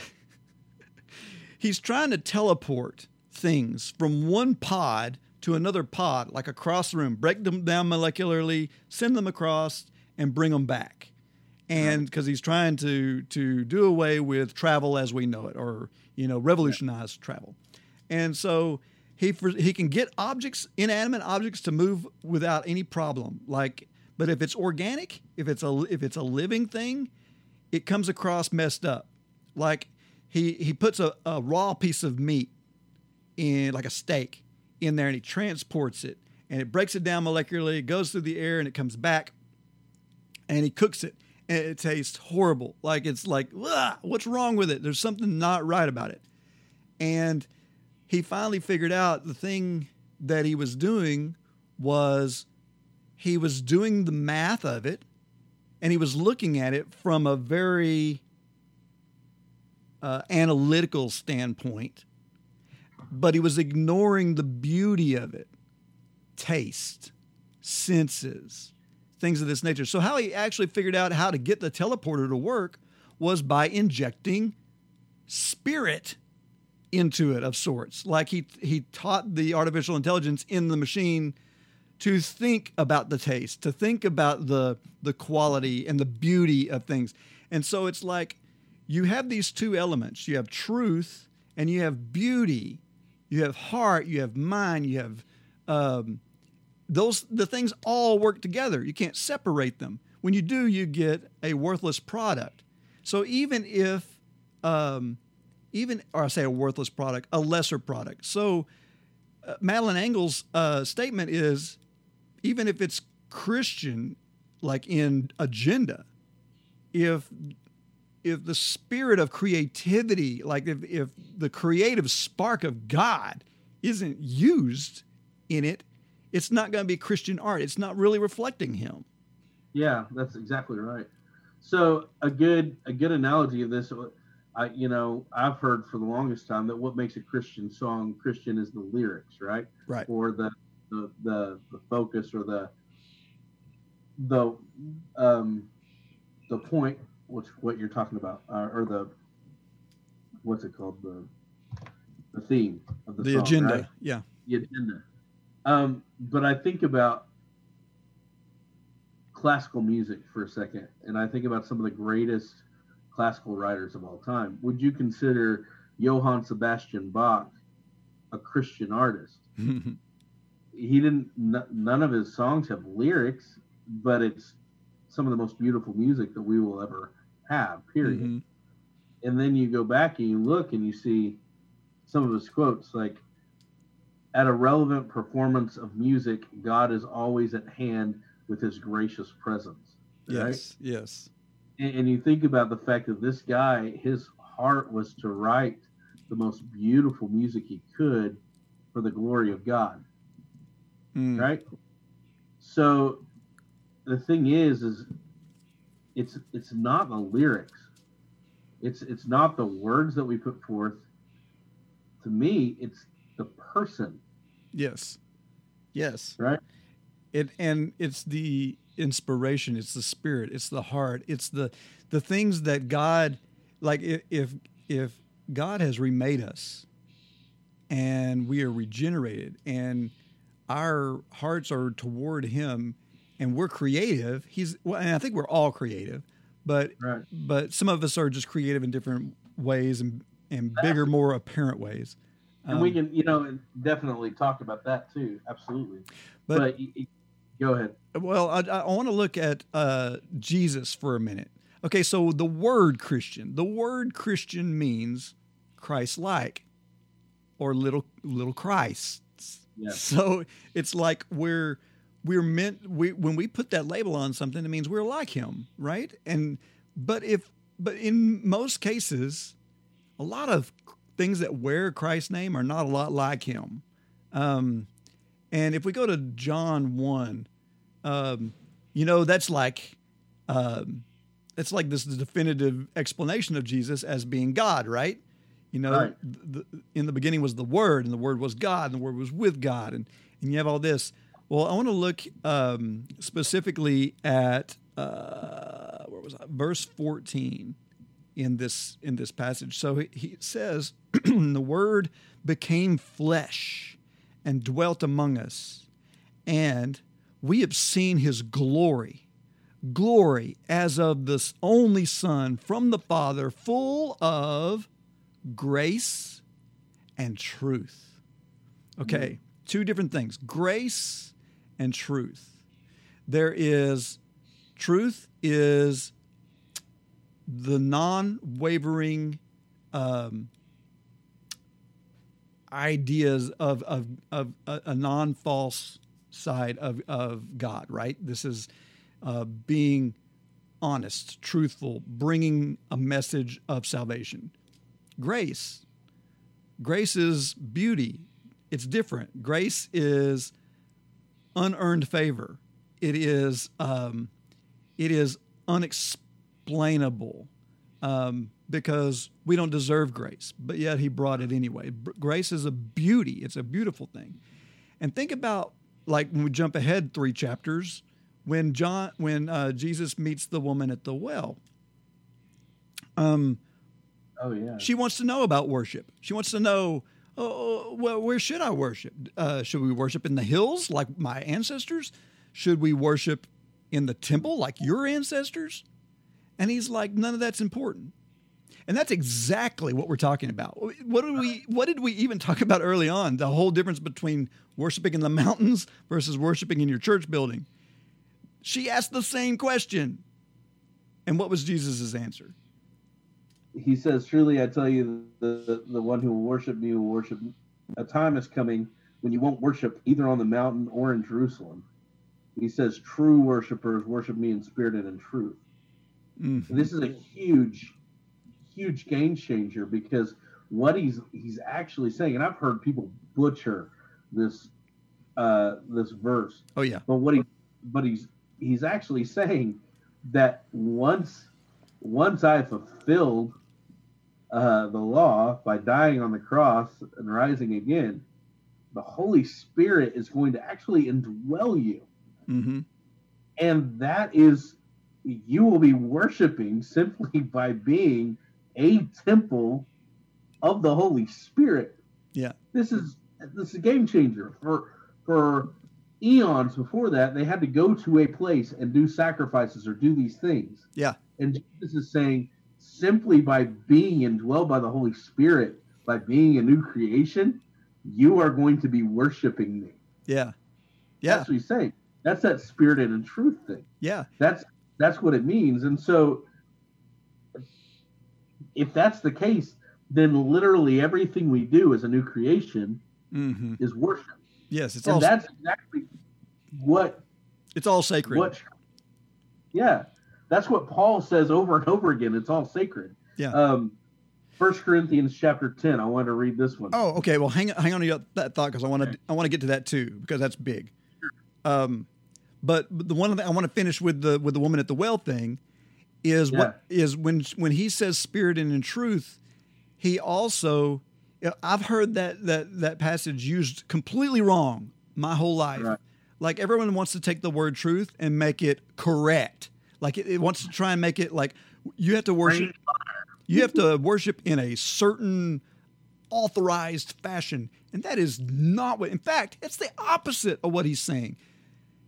he's trying to teleport things from one pod to another pod, like across the room, break them down molecularly, send them across, and bring them back. And because he's trying to to do away with travel as we know it, or you know, revolutionize travel. And so he for, he can get objects, inanimate objects, to move without any problem. Like, but if it's organic, if it's a if it's a living thing, it comes across messed up. Like he he puts a, a raw piece of meat in like a steak in there and he transports it and it breaks it down molecularly, it goes through the air and it comes back and he cooks it and it tastes horrible. Like it's like, what's wrong with it? There's something not right about it. And he finally figured out the thing that he was doing was he was doing the math of it and he was looking at it from a very uh, analytical standpoint, but he was ignoring the beauty of it taste, senses, things of this nature. So, how he actually figured out how to get the teleporter to work was by injecting spirit into it of sorts. Like he he taught the artificial intelligence in the machine to think about the taste, to think about the the quality and the beauty of things. And so it's like you have these two elements. You have truth and you have beauty. You have heart, you have mind, you have um, those the things all work together. You can't separate them. When you do, you get a worthless product. So even if um, even or I say a worthless product, a lesser product. So uh, Madeleine L'Engle's uh, statement is, even if it's Christian, like in agenda, if if the spirit of creativity, like if, if the creative spark of God isn't used in it, it's not going to be Christian art. It's not really reflecting Him. Yeah, that's exactly right. So a good a good analogy of this, I you know I've heard for the longest time that what makes a Christian song Christian is the lyrics, right? Right. Or the the the, the focus or the the um the point, which what you're talking about, uh, or the what's it called the the theme of the, The song, agenda. right? Yeah. the agenda. Um, but I think about classical music for a second, and I think about some of the greatest classical writers of all time. Would you consider Johann Sebastian Bach a Christian artist? He didn't. N- none of his songs have lyrics, but it's some of the most beautiful music that we will ever have. Period Mhm. and then you go back and you look and you see some of his quotes like at a relevant performance of music god is always at hand with his gracious presence right Yes. Yes. and, and you think about the fact that this guy his heart was to write the most beautiful music he could for the glory of god Mm. right so the thing is is it's it's not the lyrics it's it's not the words that we put forth to me it's the person Yes. Yes. right It and it's the inspiration, it's the spirit, it's the heart, it's the the things that God like if if God has remade us and we are regenerated and our hearts are toward him and we're creative, he's well and I think we're all creative, but right but some of us are just creative in different ways and and bigger, more apparent ways. And we Um, can you know definitely talk about that too absolutely But- but, go ahead Well, I, I want to look at uh, Jesus for a minute. Okay, so the word Christian, the word Christian means Christ-like, or little little Christs. Yeah. So it's like we're we're meant we when we put that label on something, it means we're like Him, right? And but if but in most cases, a lot of things that wear Christ's name are not a lot like Him. Um, and if we go to John one, um, you know, that's like, um, it's like this definitive explanation of Jesus as being God, right? You know, Right. the, in the beginning was the Word, and the Word was God, and the Word was with God, and and you have all this. Well, I want to look um, specifically at uh, where was I? Verse fourteen in this in this passage. So he, he says, "The Word became flesh and dwelt among us, and we have seen His glory, glory as of the only Son from the Father, full of grace and truth." Okay, mm-hmm. two different things: grace and truth. There is truth is the non-wavering um, ideas of of, of a, a non-false side of, of God, right? This is uh, being honest, truthful, bringing a message of salvation. Grace, grace is beauty. It's different. Grace is unearned favor. It is um, it is unexplainable um, because we don't deserve grace, but yet He brought it anyway. B- grace is a beauty. It's a beautiful thing. And think about like when we jump ahead three chapters, when John, when uh, Jesus meets the woman at the well. Um, oh yeah she wants to know about worship. She wants to know, oh, well, where should I worship? Uh, should we worship in the hills like my ancestors? Should we worship in the temple like your ancestors? And he's like, none of that's important. And that's exactly what we're talking about. What did we what did we even talk about early on? The whole difference between worshiping in the mountains versus worshiping in your church building. She asked the same question. And what was Jesus' answer? he says, "Truly, I tell you, the, the the one who will worship me will worship. A time is coming when you won't worship either on the mountain or in Jerusalem." He says, "True worshipers worship me in spirit and in truth." Mhm. This is a huge, huge game changer because what he's he's actually saying, and I've heard people butcher this uh, this verse, Oh yeah. but what he but he's he's actually saying that once once I fulfilled uh, the law by dying on the cross and rising again, the Holy Spirit is going to actually indwell you Mm-hmm. and that is you will be worshiping simply by being a temple of the Holy Spirit. Yeah. This is this is a game changer for for eons before that they had to go to a place and do sacrifices or do these things. Yeah. And Jesus is saying simply by being indwelled by the Holy Spirit, by being a new creation, you are going to be worshiping me. Yeah. Yeah. That's what he's saying. That's that spirit and truth thing Yeah. that's that's what it means and so if that's the case then literally everything we do as a new creation Mm-hmm. is worship Yes. It's and all that's exactly what it's all sacred. what yeah that's what paul says over and over again it's all sacred Yeah. um first corinthians chapter 10 i want to read this one. Oh, okay. Well, hang hang on to that thought because I want to I want to get to that too because that's big. Um, but the one thing I want to finish with the with the woman at the well thing is what is when when he says spirit and in truth, he also I've heard that that that passage used completely wrong my whole life. Right. Like everyone wants to take the word truth and make it correct. Like it, it wants to try and make it like you have to worship you have to worship in a certain authorized fashion. And that is not what, in fact, it's the opposite of what he's saying.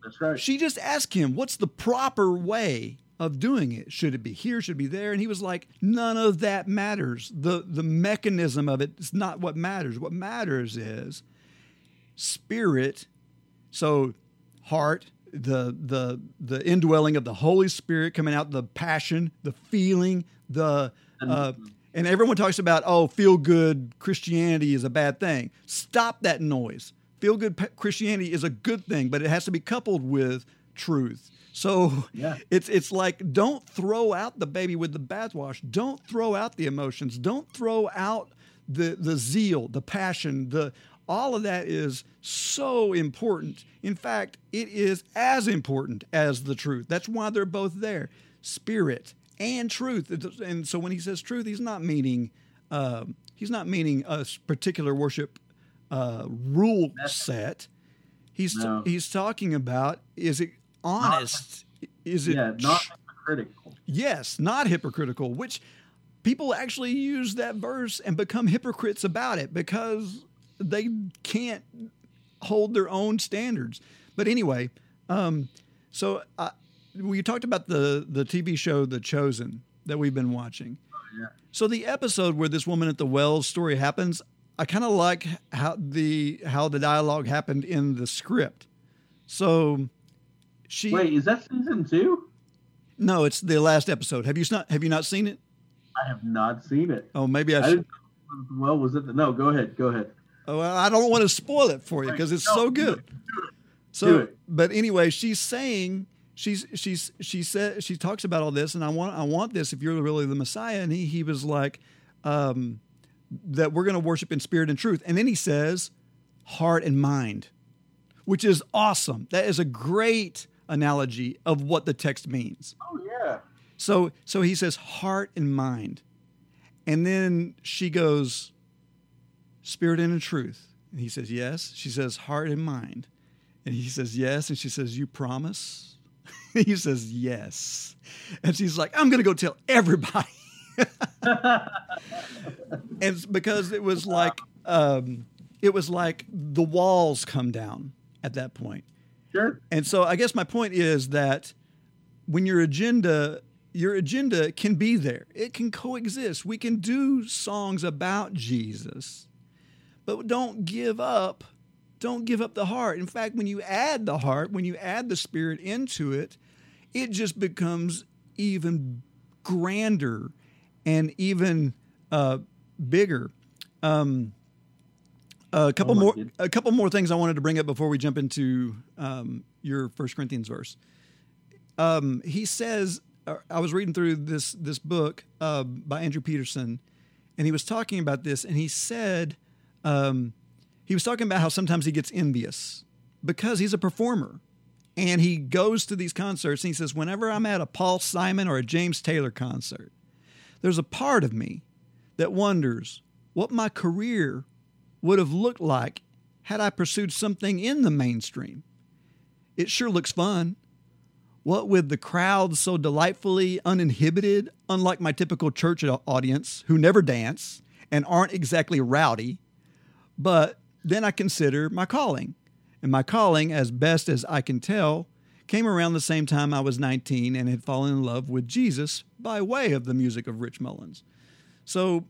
That's right She just asked him, what's the proper way of doing it? Should it be here? Should it be there? And he was like, none of that matters. The, the mechanism of it is not what matters. What matters is spirit. So heart, the, the, the indwelling of the Holy Spirit coming out, the passion, the feeling, the, uh, and everyone talks about, oh, feel good Christianity is a bad thing. Stop that noise. Feel good Christianity is a good thing, but it has to be coupled with truth. So Yeah. it's it's like don't throw out the baby with the bathwash. Don't throw out the emotions. Don't throw out the the zeal, the passion, the all of that is so important. In fact, it is as important as the truth. That's why they're both there. Spirit and truth. And so when he says truth, he's not meaning um, he's not meaning a particular worship uh, rule set. He's No. he's talking about is it honest? Is it yeah not critical yes, not hypocritical, which people actually use that verse and become hypocrites about it because they can't hold their own standards. But anyway, um, so uh, we talked about the the TV show The Chosen that we've been watching. yeah. So the episode where this woman at the wells story happens, I kind of like how the how the dialogue happened in the script. So she wait is that season two no, it's the last episode. Have you not have you not seen it? i have not seen it Oh, maybe I I should. well was it the, no go ahead go ahead Oh, well, I don't want to spoil it for you because it's No, so good. do it. So, but anyway, she's saying she's she's she said she talks about all this, and I want I want this if you're really the Messiah. And he he was like, um, that we're going to worship in spirit and truth. And then he says, heart and mind, which is awesome. That is a great analogy of what the text means. oh yeah So so he says heart and mind. And then she goes spirit and in truth. And he says yes. She says heart and mind. And he says yes and she says you promise? he says yes. And she's like I'm going to go tell everybody. and because it was like um, it was like the walls come down at that point. sure And so I guess my point is that when your agenda your agenda can be there. It can coexist. We can do songs about Jesus. But don't give up. Don't give up the heart. In fact, when you add the heart, when you add the spirit into it, it just becomes even grander and even uh, bigger. Um, a couple Oh more, goodness. a couple more things I wanted to bring up before we jump into um, your First Corinthians verse. Um, he says, uh, I was reading through this this book uh, by Andrew Peterson, and he was talking about this, and he said, um, he was talking about how sometimes he gets envious because he's a performer, and he goes to these concerts, and he says, whenever I'm at a Paul Simon or a James Taylor concert, there's a part of me that wonders what my career would have looked like had I pursued something in the mainstream. It sure looks fun. What with the crowd so delightfully uninhibited, unlike my typical church audience who never dance and aren't exactly rowdy. But then I consider my calling. And my calling, as best as I can tell, came around the same time I was 19 and had fallen in love with Jesus by way of the music of Rich Mullins. So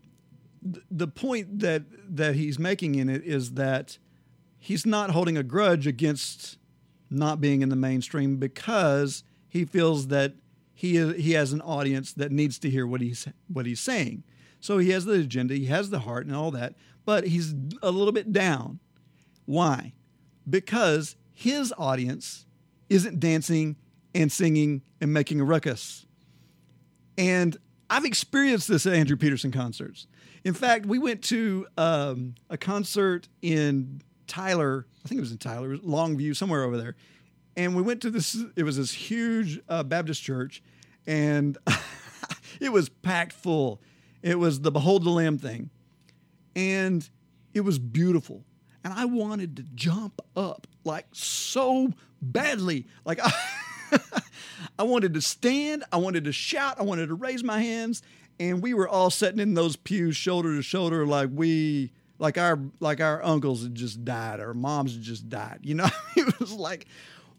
th- the point that that he's making in it is that he's not holding a grudge against not being in the mainstream because he feels that he is, he has an audience that needs to hear what he's what he's saying. So he has the agenda, he has the heart and all that, but he's a little bit down. Why? Because his audience isn't dancing and singing and making a ruckus. And I've experienced this at Andrew Peterson concerts. In fact, we went to um, a concert in Tyler. I think it was in Tyler, Longview, somewhere over there. And we went to this. It was this huge uh, Baptist church, and it was packed full. It was the Behold the Lamb thing, and it was beautiful. And I wanted to jump up like so badly, like I. I wanted to stand, I wanted to shout, I wanted to raise my hands, and we were all sitting in those pews shoulder to shoulder like we like our like our uncles had just died, our moms had just died. You know, it was like,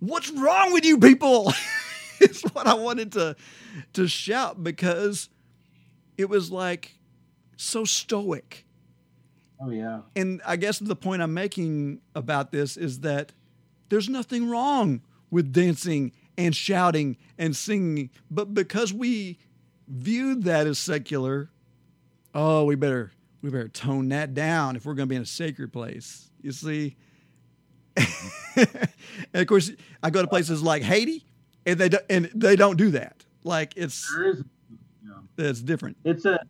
what's wrong with you people? it's what I wanted to to shout because it was like so stoic. Oh yeah. And I guess the point I'm making about this is that there's nothing wrong with dancing and shouting and singing, but because we viewed that as secular, oh, we better we better tone that down if we're going to be in a sacred place. You see, and of course, I go to places like Haiti, and they do, and they don't do that. Like it's There is. Yeah. it's different. It's a.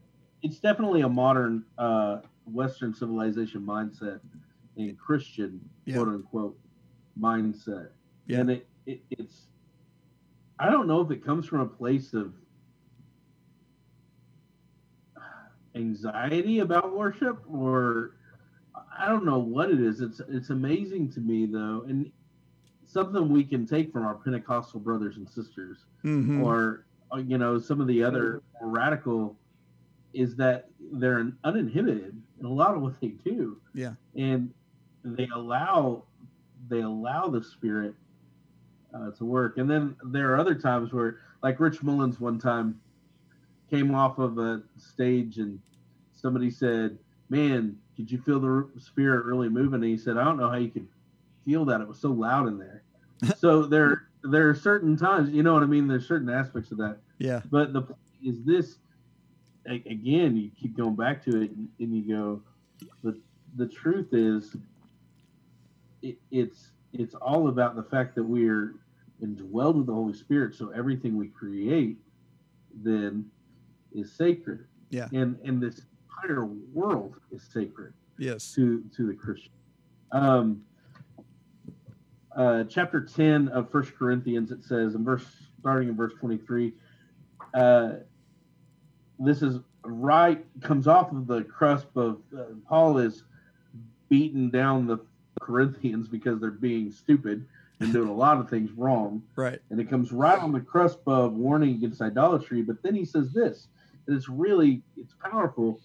It's definitely a modern uh, Western civilization mindset and Christian Yeah. quote unquote mindset. Yeah. And it, it it's. I don't know if it comes from a place of anxiety about worship or I don't know what it is. It's it's amazing to me though, and something we can take from our Pentecostal brothers and sisters Mhm. or uh, you know some of the other radical is that they're uninhibited in a lot of what they do Yeah. and they allow they allow the spirit uh, to work and then there are other times where like rich mullins one time came off of a stage and somebody said man did you feel the spirit really moving? And he said i don't know how you could feel that. It was so loud in there. So there there are certain times you know what i mean? There's certain aspects of that. Yeah. but the point is this again you keep going back to it and, and you go the the truth is it, it's it's all about the fact that we're indwelled with the holy spirit. So everything we create then is sacred Yeah. and and this entire world is sacred Yes. to to the Christian. Um, uh, chapter ten of First Corinthians, it says in verse starting in verse twenty three. Uh, this is right comes off of the cusp of uh, Paul is beating down the Corinthians because they're being stupid and doing a lot of things wrong Right. and it comes right on the cusp of warning against idolatry but then he says this and it's really it's powerful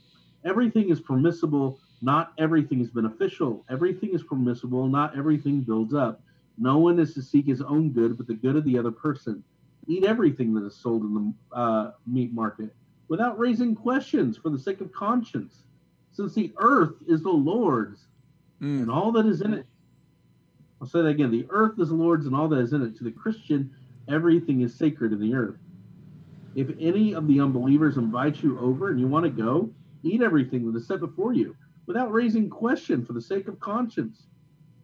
everything is permissible not everything is beneficial everything is permissible not everything builds up no one is to seek his own good but the good of the other person eat everything that is sold in the uh, meat market without raising questions for the sake of conscience since the earth is the lord's Mm. and all that is in it. I'll say that again. The earth is the Lord's and all that is in it. To the Christian, everything is sacred in the earth. If any of the unbelievers invite you over and you want to go, eat everything that is set before you without raising question for the sake of conscience.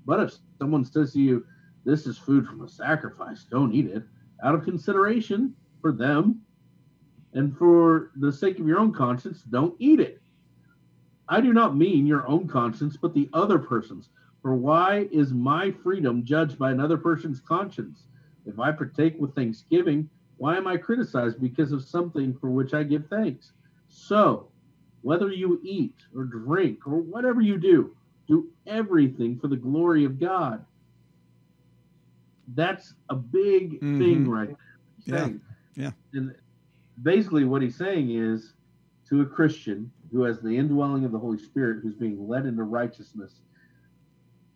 But if someone says to you, This is food from a sacrifice, don't eat it, out of consideration for them and for the sake of your own conscience, don't eat it. I do not mean your own conscience, but the other person's. For why is my freedom judged by another person's conscience? If I partake with thanksgiving, why am I criticized because of something for which I give thanks? So, whether you eat or drink or whatever you do, do everything for the glory of God. That's a big Mhm. thing right there. Yeah. Yeah. And basically, what he's saying is to a Christian who has the indwelling of the Holy Spirit, who's being led into righteousness,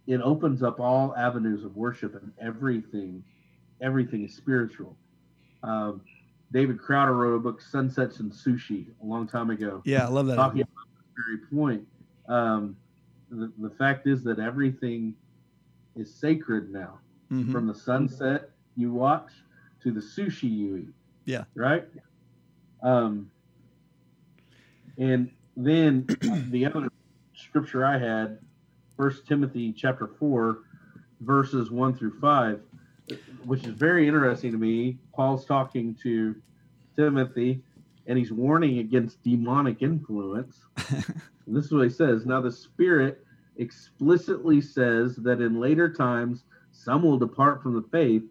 it opens up all avenues of worship and everything. Everything is spiritual. Um, David Crowder wrote a book, Sunsets and Sushi, a long time ago Yeah, I love that. talking about this very point. Um, the, the fact is that everything is sacred now. Mhm. From the sunset you watch to the sushi you eat. Yeah. Right? Um, and then the other scripture I had, First Timothy chapter 4, verses 1 through 5, which is very interesting to me. Paul's talking to Timothy and he's warning against demonic influence. This is what he says. Now, the Spirit explicitly says that in later times, some will depart from the faith,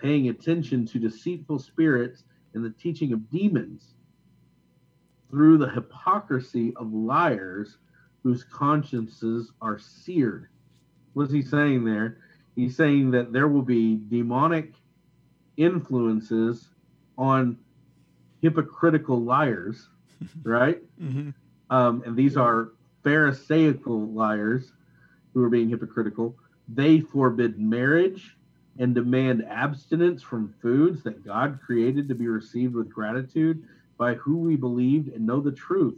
paying attention to deceitful spirits and the teaching of demons through the hypocrisy of liars whose consciences are seared. What's he saying there? He's saying that there will be demonic influences on hypocritical liars, right? Mhm. um, and these are Pharisaical liars who are being hypocritical. They forbid marriage and demand abstinence from foods that God created to be received with gratitude by who we believed and know the truth.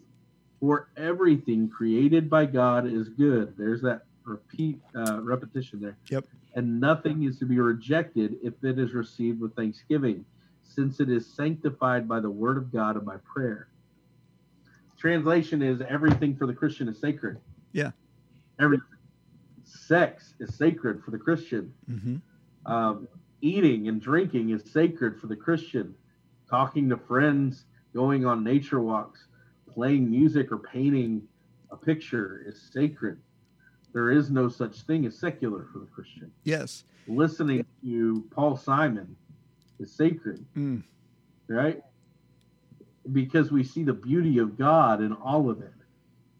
For everything created by God is good. There's that repeat uh, repetition there. Yep. And nothing is to be rejected if it is received with thanksgiving, since it is sanctified by the word of God and by prayer translation is everything for the Christian is sacred. Yeah. Everything. Sex is sacred for the Christian. Mhm. Um, eating and drinking is sacred for the Christian. Talking to friends, going on nature walks, playing music or painting a picture is sacred. There is no such thing as secular for the Christian. Yes. Listening to Paul Simon is sacred Mm. right? Because we see the beauty of God in all of it,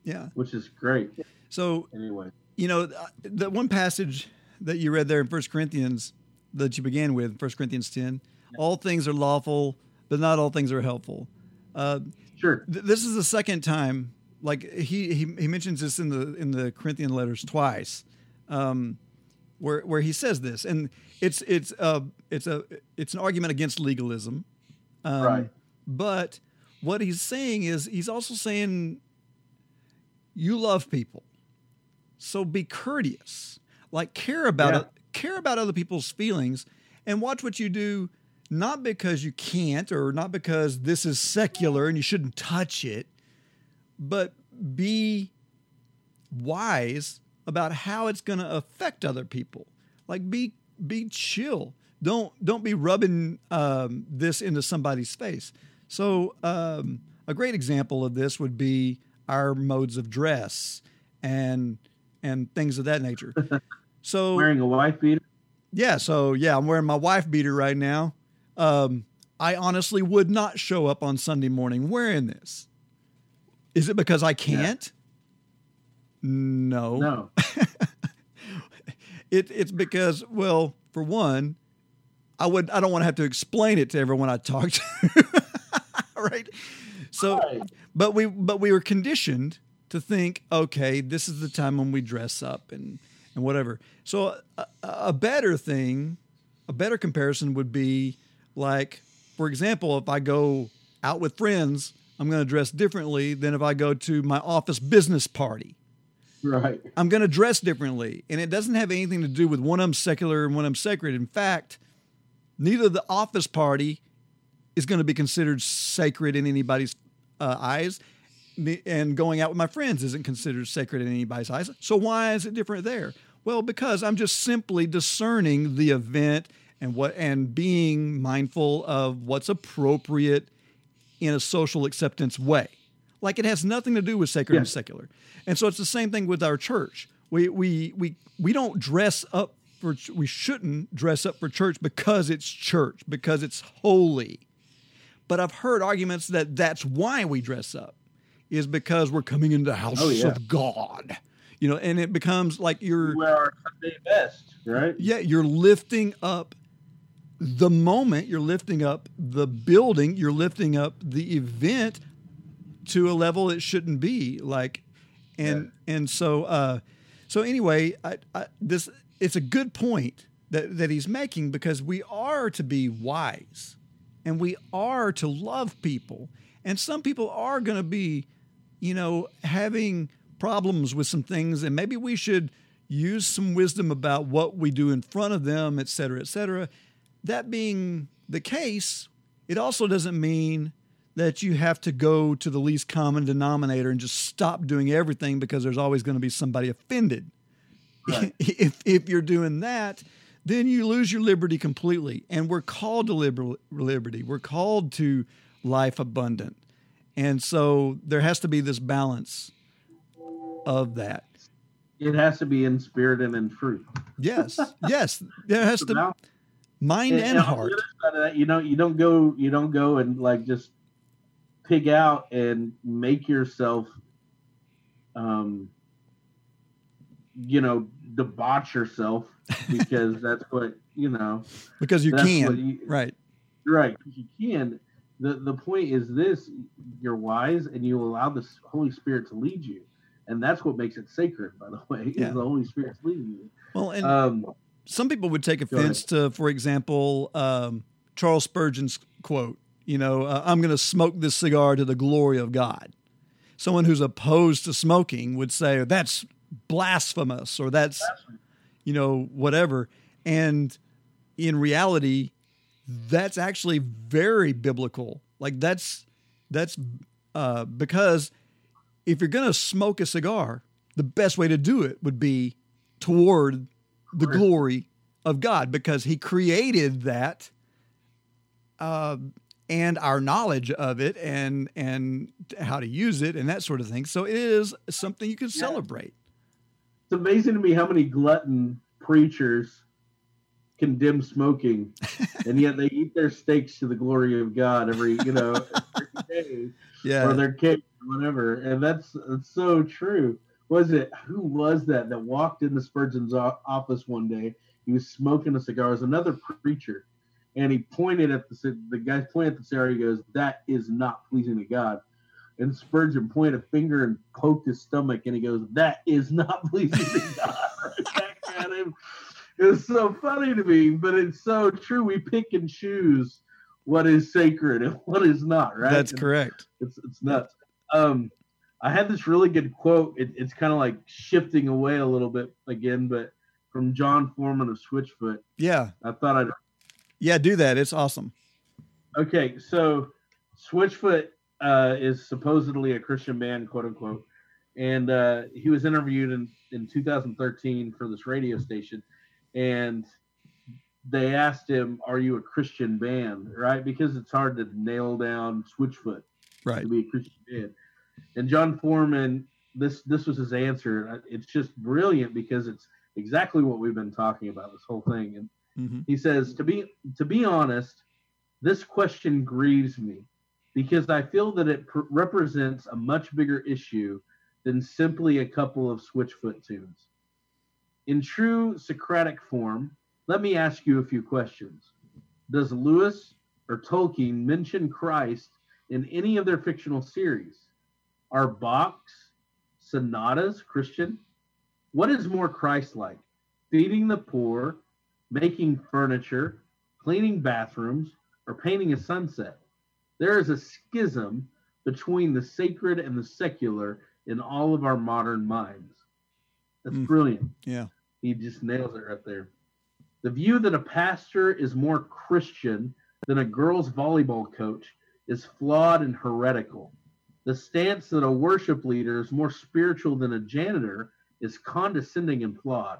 Yeah. which is great. So Anyway, you know uh, the one passage that you read there in First Corinthians that you began with, First Corinthians ten. All things are lawful, but not all things are helpful. Uh, sure. th- this is the second time. Like he, he he mentions this in the in the Corinthian letters twice, um, where where he says this, and it's it's uh it's a it's an argument against legalism, um, Right. But what he's saying is he's also saying you love people, so be courteous, like care about Yeah. it, care about other people's feelings, and watch what you do. Not because you can't, or not because this is secular and you shouldn't touch it, but be wise about how it's going to affect other people. Like be be chill. Don't don't be rubbing um, this into somebody's face. So um, a great example of this would be our modes of dress and and things of that nature. So Wearing a wife beater. yeah, so yeah, I'm wearing my wife beater right now. Um, I honestly would not show up on Sunday morning wearing this. Is it because I can't? No. No. It, it's because, well, for one, I would I don't want to have to explain it to everyone I talk to. right? So Right. but we but we were conditioned to think, okay, this is the time when we dress up and and whatever. So a, a better thing, a better comparison would be like, for example, if I go out with friends, I'm going to dress differently than if I go to my office business party. Right. I'm going to dress differently. And it doesn't have anything to do with one them secular and one them sacred. In fact, neither the office party is going to be considered sacred in anybody's uh, eyes, and going out with my friends isn't considered sacred in anybody's eyes. So why is it different there? Well, because I'm just simply discerning the event and what and being mindful of what's appropriate in a social acceptance way. Like it has nothing to do with sacred and secular. And so it's the same thing with our church. We we we we don't dress up for we shouldn't dress up for church because it's church, because it's holy. But I've heard arguments that that's why we dress up is because we're coming into the house Oh, yeah. of God. You know, and it becomes like you're wear our Sunday best, right? yeah, you're lifting up the moment, you're lifting up the building, you're lifting up the event to a level it shouldn't be. Like, and and so uh, so anyway, I, I, this it's a good point that that he's making because we are to be wise, and we are to love people, and some people are going to be, you know, having problems with some things, and maybe we should use some wisdom about what we do in front of them, et cetera, et cetera. That being the case, it also doesn't mean that you have to go to the least common denominator and just stop doing everything because there's always going to be somebody offended. Right. if if you're doing that, then you lose your liberty completely. And we're called to liber- liberty. We're called to life abundant. And so there has to be this balance of that. It has to be in spirit and in truth. Yes, yes, there has to mind and, the heart. other side of that, you know, you don't go, you don't go and like just pig out and make yourself, um, you know, debauch yourself because that's what you know. because you can, you- right? Right, you can. the The point is this: you're wise, and you allow the Holy Spirit to lead you, and that's what makes it sacred. By the way, Yeah. is the Holy Spirit's leading you. Well, and Um, some people would take offense to, for example, um, Charles Spurgeon's quote. You know, uh, I'm going to smoke this cigar to the glory of God. Someone who's opposed to smoking would say that's blasphemous or that's, you know, whatever. And in reality, that's actually very biblical. Like that's that's uh, because if you're going to smoke a cigar, the best way to do it would be toward the glory of God because He created that, uh, and our knowledge of it, and and how to use it, and that sort of thing. So it is something you can Yeah. celebrate. it's amazing to me how many glutton preachers condemn smoking, and yet they eat their steaks to the glory of God every you know every day, or their cake or whatever, and that's that's so true. Was it who was that that walked into Spurgeon's office one day? He was smoking a cigar. It was another preacher, and he pointed at the the guy pointed at the cigar. He goes, "That is not pleasing to God." And Spurgeon pointed a finger and poked his stomach, and he goes, "That is not pleasing to God." Back at him. It was so funny to me, but it's so true. We pick and choose what is sacred and what is not. Right? that's And correct. It's it's nuts. Um, I had this really good quote. It, it's kind of like shifting away a little bit again, but from Jon Foreman of Switchfoot. Yeah, I thought I'd yeah, do that. It's awesome. Okay, so Switchfoot uh, is supposedly a Christian band, quote unquote, and uh, he was interviewed in, in 2013 for this radio station, and they asked him, "Are you a Christian band?" Right, because it's hard to nail down Switchfoot Right. to be a Christian band. And Jon Foreman, this this was his answer. It's just brilliant because it's exactly what we've been talking about this whole thing, and hmm he says to be to be honest this question grieves me because i feel that it pr- represents a much bigger issue than simply a couple of switchfoot tunes. In true socratic form let me ask you a few questions. Does lewis or tolkien mention christ in any of their fictional series are bach's sonatas christian what is more christ-like feeding the poor making furniture, cleaning bathrooms, or painting a sunset. There is a schism between the sacred and the secular in all of our modern minds. That's Mm. brilliant. Yeah. He just nails it right there. The view that a pastor is more Christian than a girls' volleyball coach is flawed and heretical. The stance that a worship leader is more spiritual than a janitor is condescending and flawed.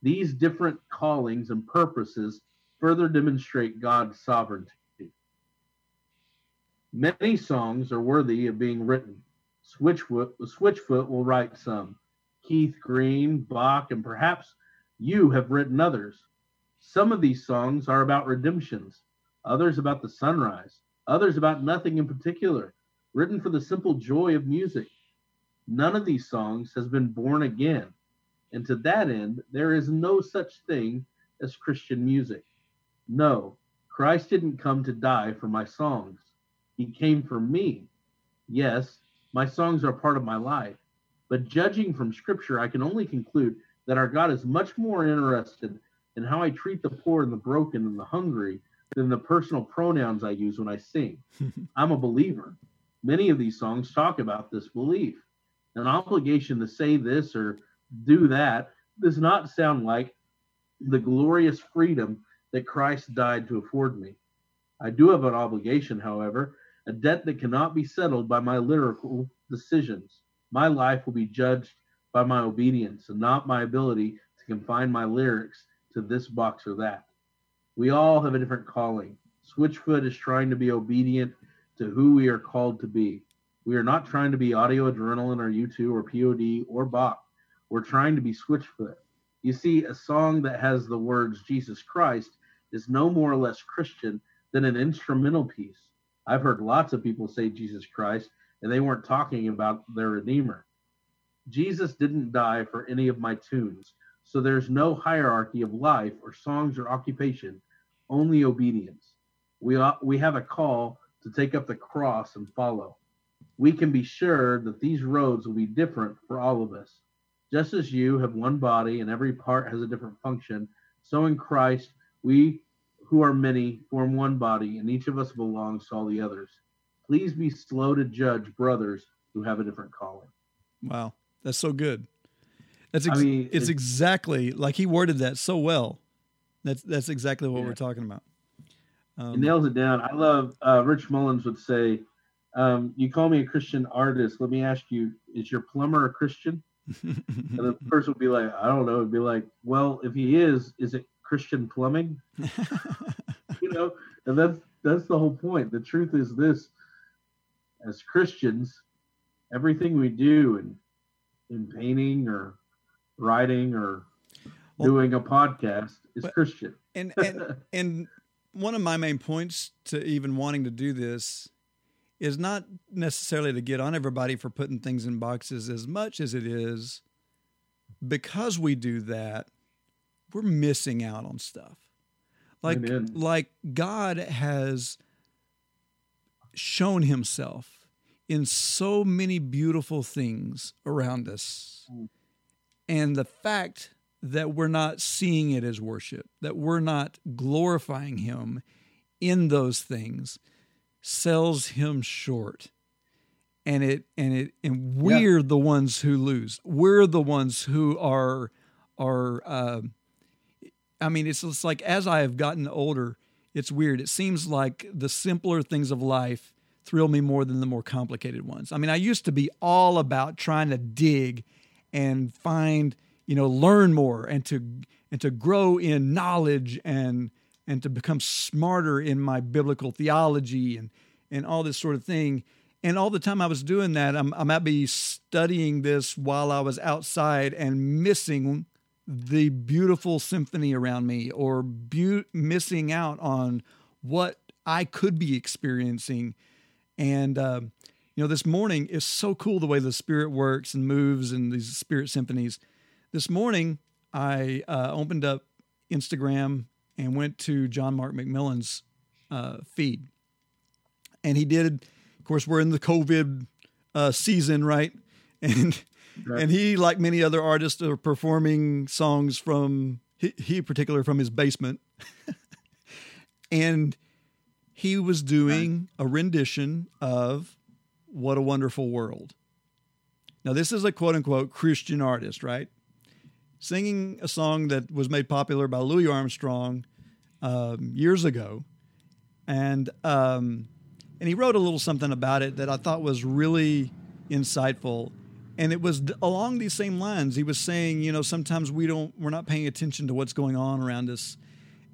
These different callings and purposes further demonstrate God's sovereignty. Many songs are worthy of being written. Switchfoot, Switchfoot will write some. Keith Green, Bach, and perhaps you have written others. Some of these songs are about redemptions, others about the sunrise, others about nothing in particular, written for the simple joy of music. None of these songs has been born again, and to that end, there is no such thing as Christian music. No, Christ didn't come to die for my songs. He came for me. Yes, my songs are part of my life, but judging from Scripture, I can only conclude that our God is much more interested in how I treat the poor and the broken and the hungry than the personal pronouns I use when I sing. I'm a believer. Many of these songs talk about this belief. An obligation to say this or do that does not sound like the glorious freedom that Christ died to afford me. I do have an obligation, however, a debt that cannot be settled by my lyrical decisions. My life will be judged by my obedience and not my ability to confine my lyrics to this box or that. We all have a different calling. Switchfoot is trying to be obedient to who we are called to be. We are not trying to be audio adrenaline or U2 or POD or Bach. We're trying to be Switchfoot. You see, a song that has the words Jesus Christ is no more or less Christian than an instrumental piece. I've heard lots of people say Jesus Christ, and they weren't talking about their Redeemer. Jesus didn't die for any of my tunes, so there's no hierarchy of life or songs or occupation, only obedience. We, uh, we have a call to take up the cross and follow. We can be sure that these roads will be different for all of us. Just as you have one body and every part has a different function, so in Christ we who are many form one body, and each of us belongs to all the others. Please be slow to judge brothers who have a different calling. Wow, that's so good. That's ex- I mean, it's it- exactly like he worded that so well. That's that's exactly what Yeah. we're talking about. Um, nails it down. I love uh, Rich Mullins would say, um, "You call me a Christian artist. Let me ask you: Is your plumber a Christian?" And the person would be like, "I don't know." It'd be like, "Well, if he is, is it Christian plumbing?" you know, and that's that's the whole point. The truth is this: as Christians, everything we do in in painting or writing or Well- doing a podcast is But- Christian. and and and one of my main points to even wanting to do this is not necessarily to get on everybody for putting things in boxes as much as it is because we do that we're missing out on stuff like Amen. like god has shown himself in so many beautiful things around us Mm. and the fact that we're not seeing it as worship, that we're not glorifying Him in those things, sells Him short. And it and it and we're the ones who lose. We're the ones who are are. Uh, I mean, it's just like as I have gotten older, it's weird. It seems like the simpler things of life thrill me more than the more complicated ones. I mean, I used to be all about trying to dig and find, you know, learn more and to and to grow in knowledge and and to become smarter in my biblical theology and and all this sort of thing. And all the time I was doing that, I'm, I might be studying this while I was outside and missing the beautiful symphony around me or bu- missing out on what I could be experiencing. And, uh, you know, this morning is so cool the way the spirit works and moves and these spirit symphonies. This morning, I uh, opened up Instagram and went to John Mark McMillan's uh, feed. And he did, of course, we're in the COVID uh, season, right? And Right. and he, like many other artists, are performing songs from he, he particular from his basement. and he was doing a rendition of "What a Wonderful World." Now, this is a quote unquote Christian artist, right? Singing a song that was made popular by Louis Armstrong um, years ago. and um, and he wrote a little something about it that I thought was really insightful. And it was along these same lines. He was saying, you know, sometimes we don't, we're not paying attention to what's going on around us.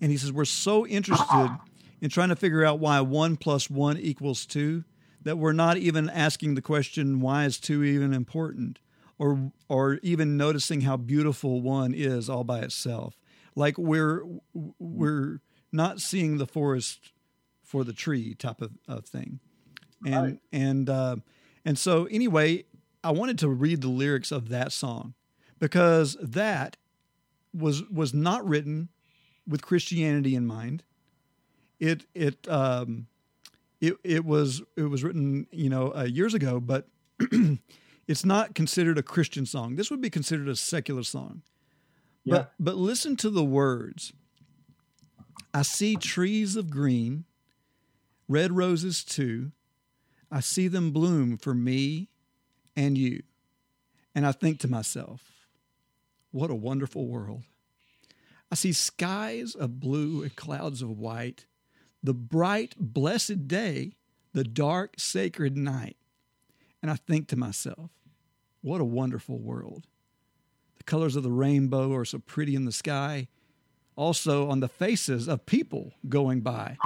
And he says, we're so interested in trying to figure out why one plus one equals two that we're not even asking the question, why is two even important? Or, or even noticing how beautiful one is all by itself. Like we're, we're not seeing the forest for the tree type of, of thing. And, Right. and, uh, and so anyway, I wanted to read the lyrics of that song because that was was not written with Christianity in mind. It it um, it it was it was written you know uh, years ago, but it's not considered a Christian song. This would be considered a secular song. Yeah. But but listen to the words. I see trees of green, red roses too. I see them bloom for me and you. And I think to myself, what a wonderful world. I see skies of blue and clouds of white, the bright, blessed day, the dark, sacred night. And I think to myself, what a wonderful world. The colors of the rainbow are so pretty in the sky, also on the faces of people going by.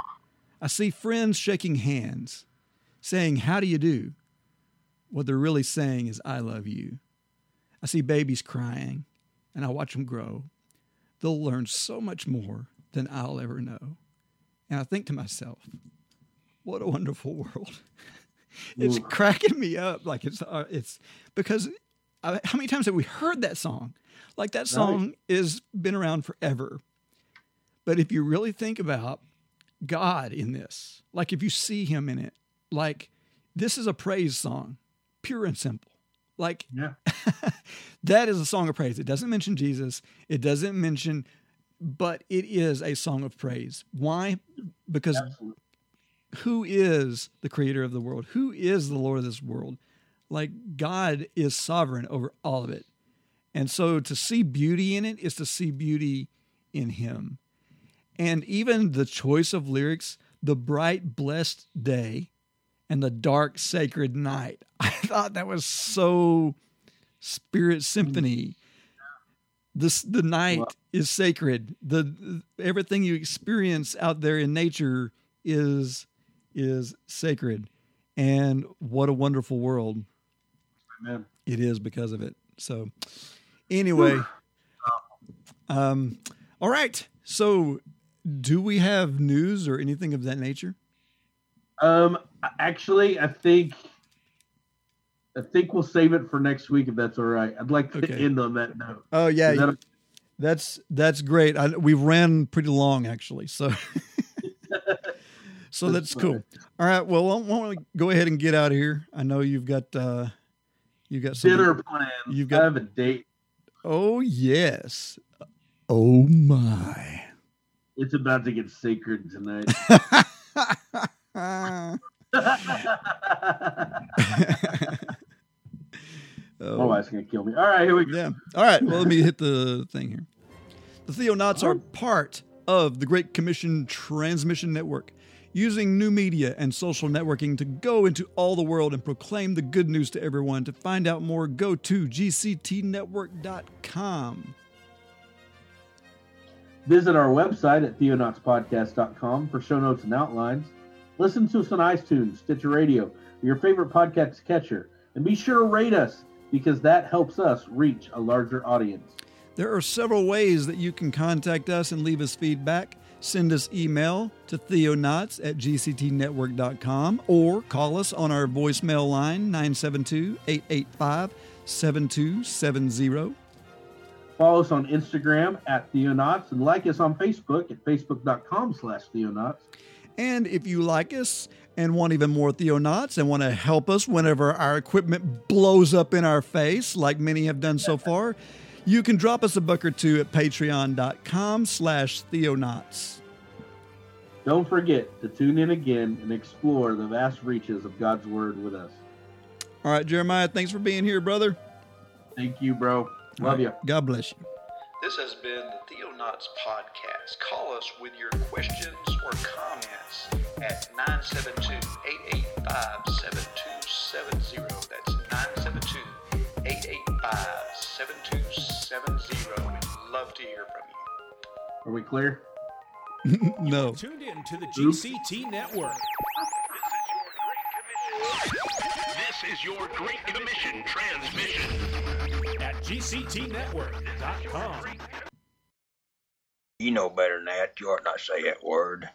I see friends shaking hands, saying, How do you do? What they're really saying is, I love you. I see babies crying, and I watch them grow. They'll learn so much more than I'll ever know. And I think to myself, what a wonderful world. It's Ooh. cracking me up. Like it's, uh, it's because I, how many times have we heard that song? Like that song is been around forever. But if you really think about God in this, like if you see him in it, like this is a praise song, pure and simple. Like Yeah. that is a song of praise. It doesn't mention Jesus. It doesn't mention, but it is a song of praise. Why? Because Absolutely. Who is the creator of the world? Who is the Lord of this world? Like God is sovereign over all of it. And so to see beauty in it is to see beauty in him. And even the choice of lyrics, the bright, blessed day and the dark, sacred night. I thought that was so spirit symphony. This the night Wow. is sacred. The everything you experience out there in nature is is sacred. And what a wonderful world Man. it is because of it. So, anyway, um, all right. So, do we have news or anything of that nature? Um, actually, I think I think we'll save it for next week if that's all right. I'd like to Okay. end on that note. Oh yeah, that that's that's great. I, we ran pretty long actually, so so that's cool. All right. Well, why don't we go ahead and get out of here? I know you've got uh, you've got some dinner plans? you've I got- have a date. Oh yes. Oh my. It's about to get sacred tonight. oh. My wife's gonna kill me. All right, here we go. Yeah. All right. Well, let me hit the thing here. The Theonauts are part of the Great Commission Transmission Network, using new media and social networking to go into all the world and proclaim the good news to everyone. To find out more, go to gctnetwork.com. Visit our website at theonautspodcast.com for show notes and outlines. Listen to us on iTunes, Stitcher Radio, your favorite podcast catcher, and be sure to rate us because that helps us reach a larger audience. There are several ways that you can contact us and leave us feedback. Send us email to theonauts at gctnetwork.com or call us on our voicemail line 972 885 7270. Follow us on Instagram at Theonauts and like us on Facebook at facebook.com slash Theonauts. And if you like us and want even more Theonauts and want to help us whenever our equipment blows up in our face, like many have done so far, you can drop us a buck or two at patreon.com slash Theonauts. Don't forget to tune in again and explore the vast reaches of God's Word with us. All right, Jeremiah, thanks for being here, brother. Thank you, bro. Love you. God bless you. This has been the Theonauts Podcast. Call us with your questions or comments at 972-885-7270. 972-885-7270. Love to hear from you. Are we clear? no. Tuned in to the GCT network. This is your Great Commission transmission. at GCTnetwork.com. You know better than that. You ought not say that word.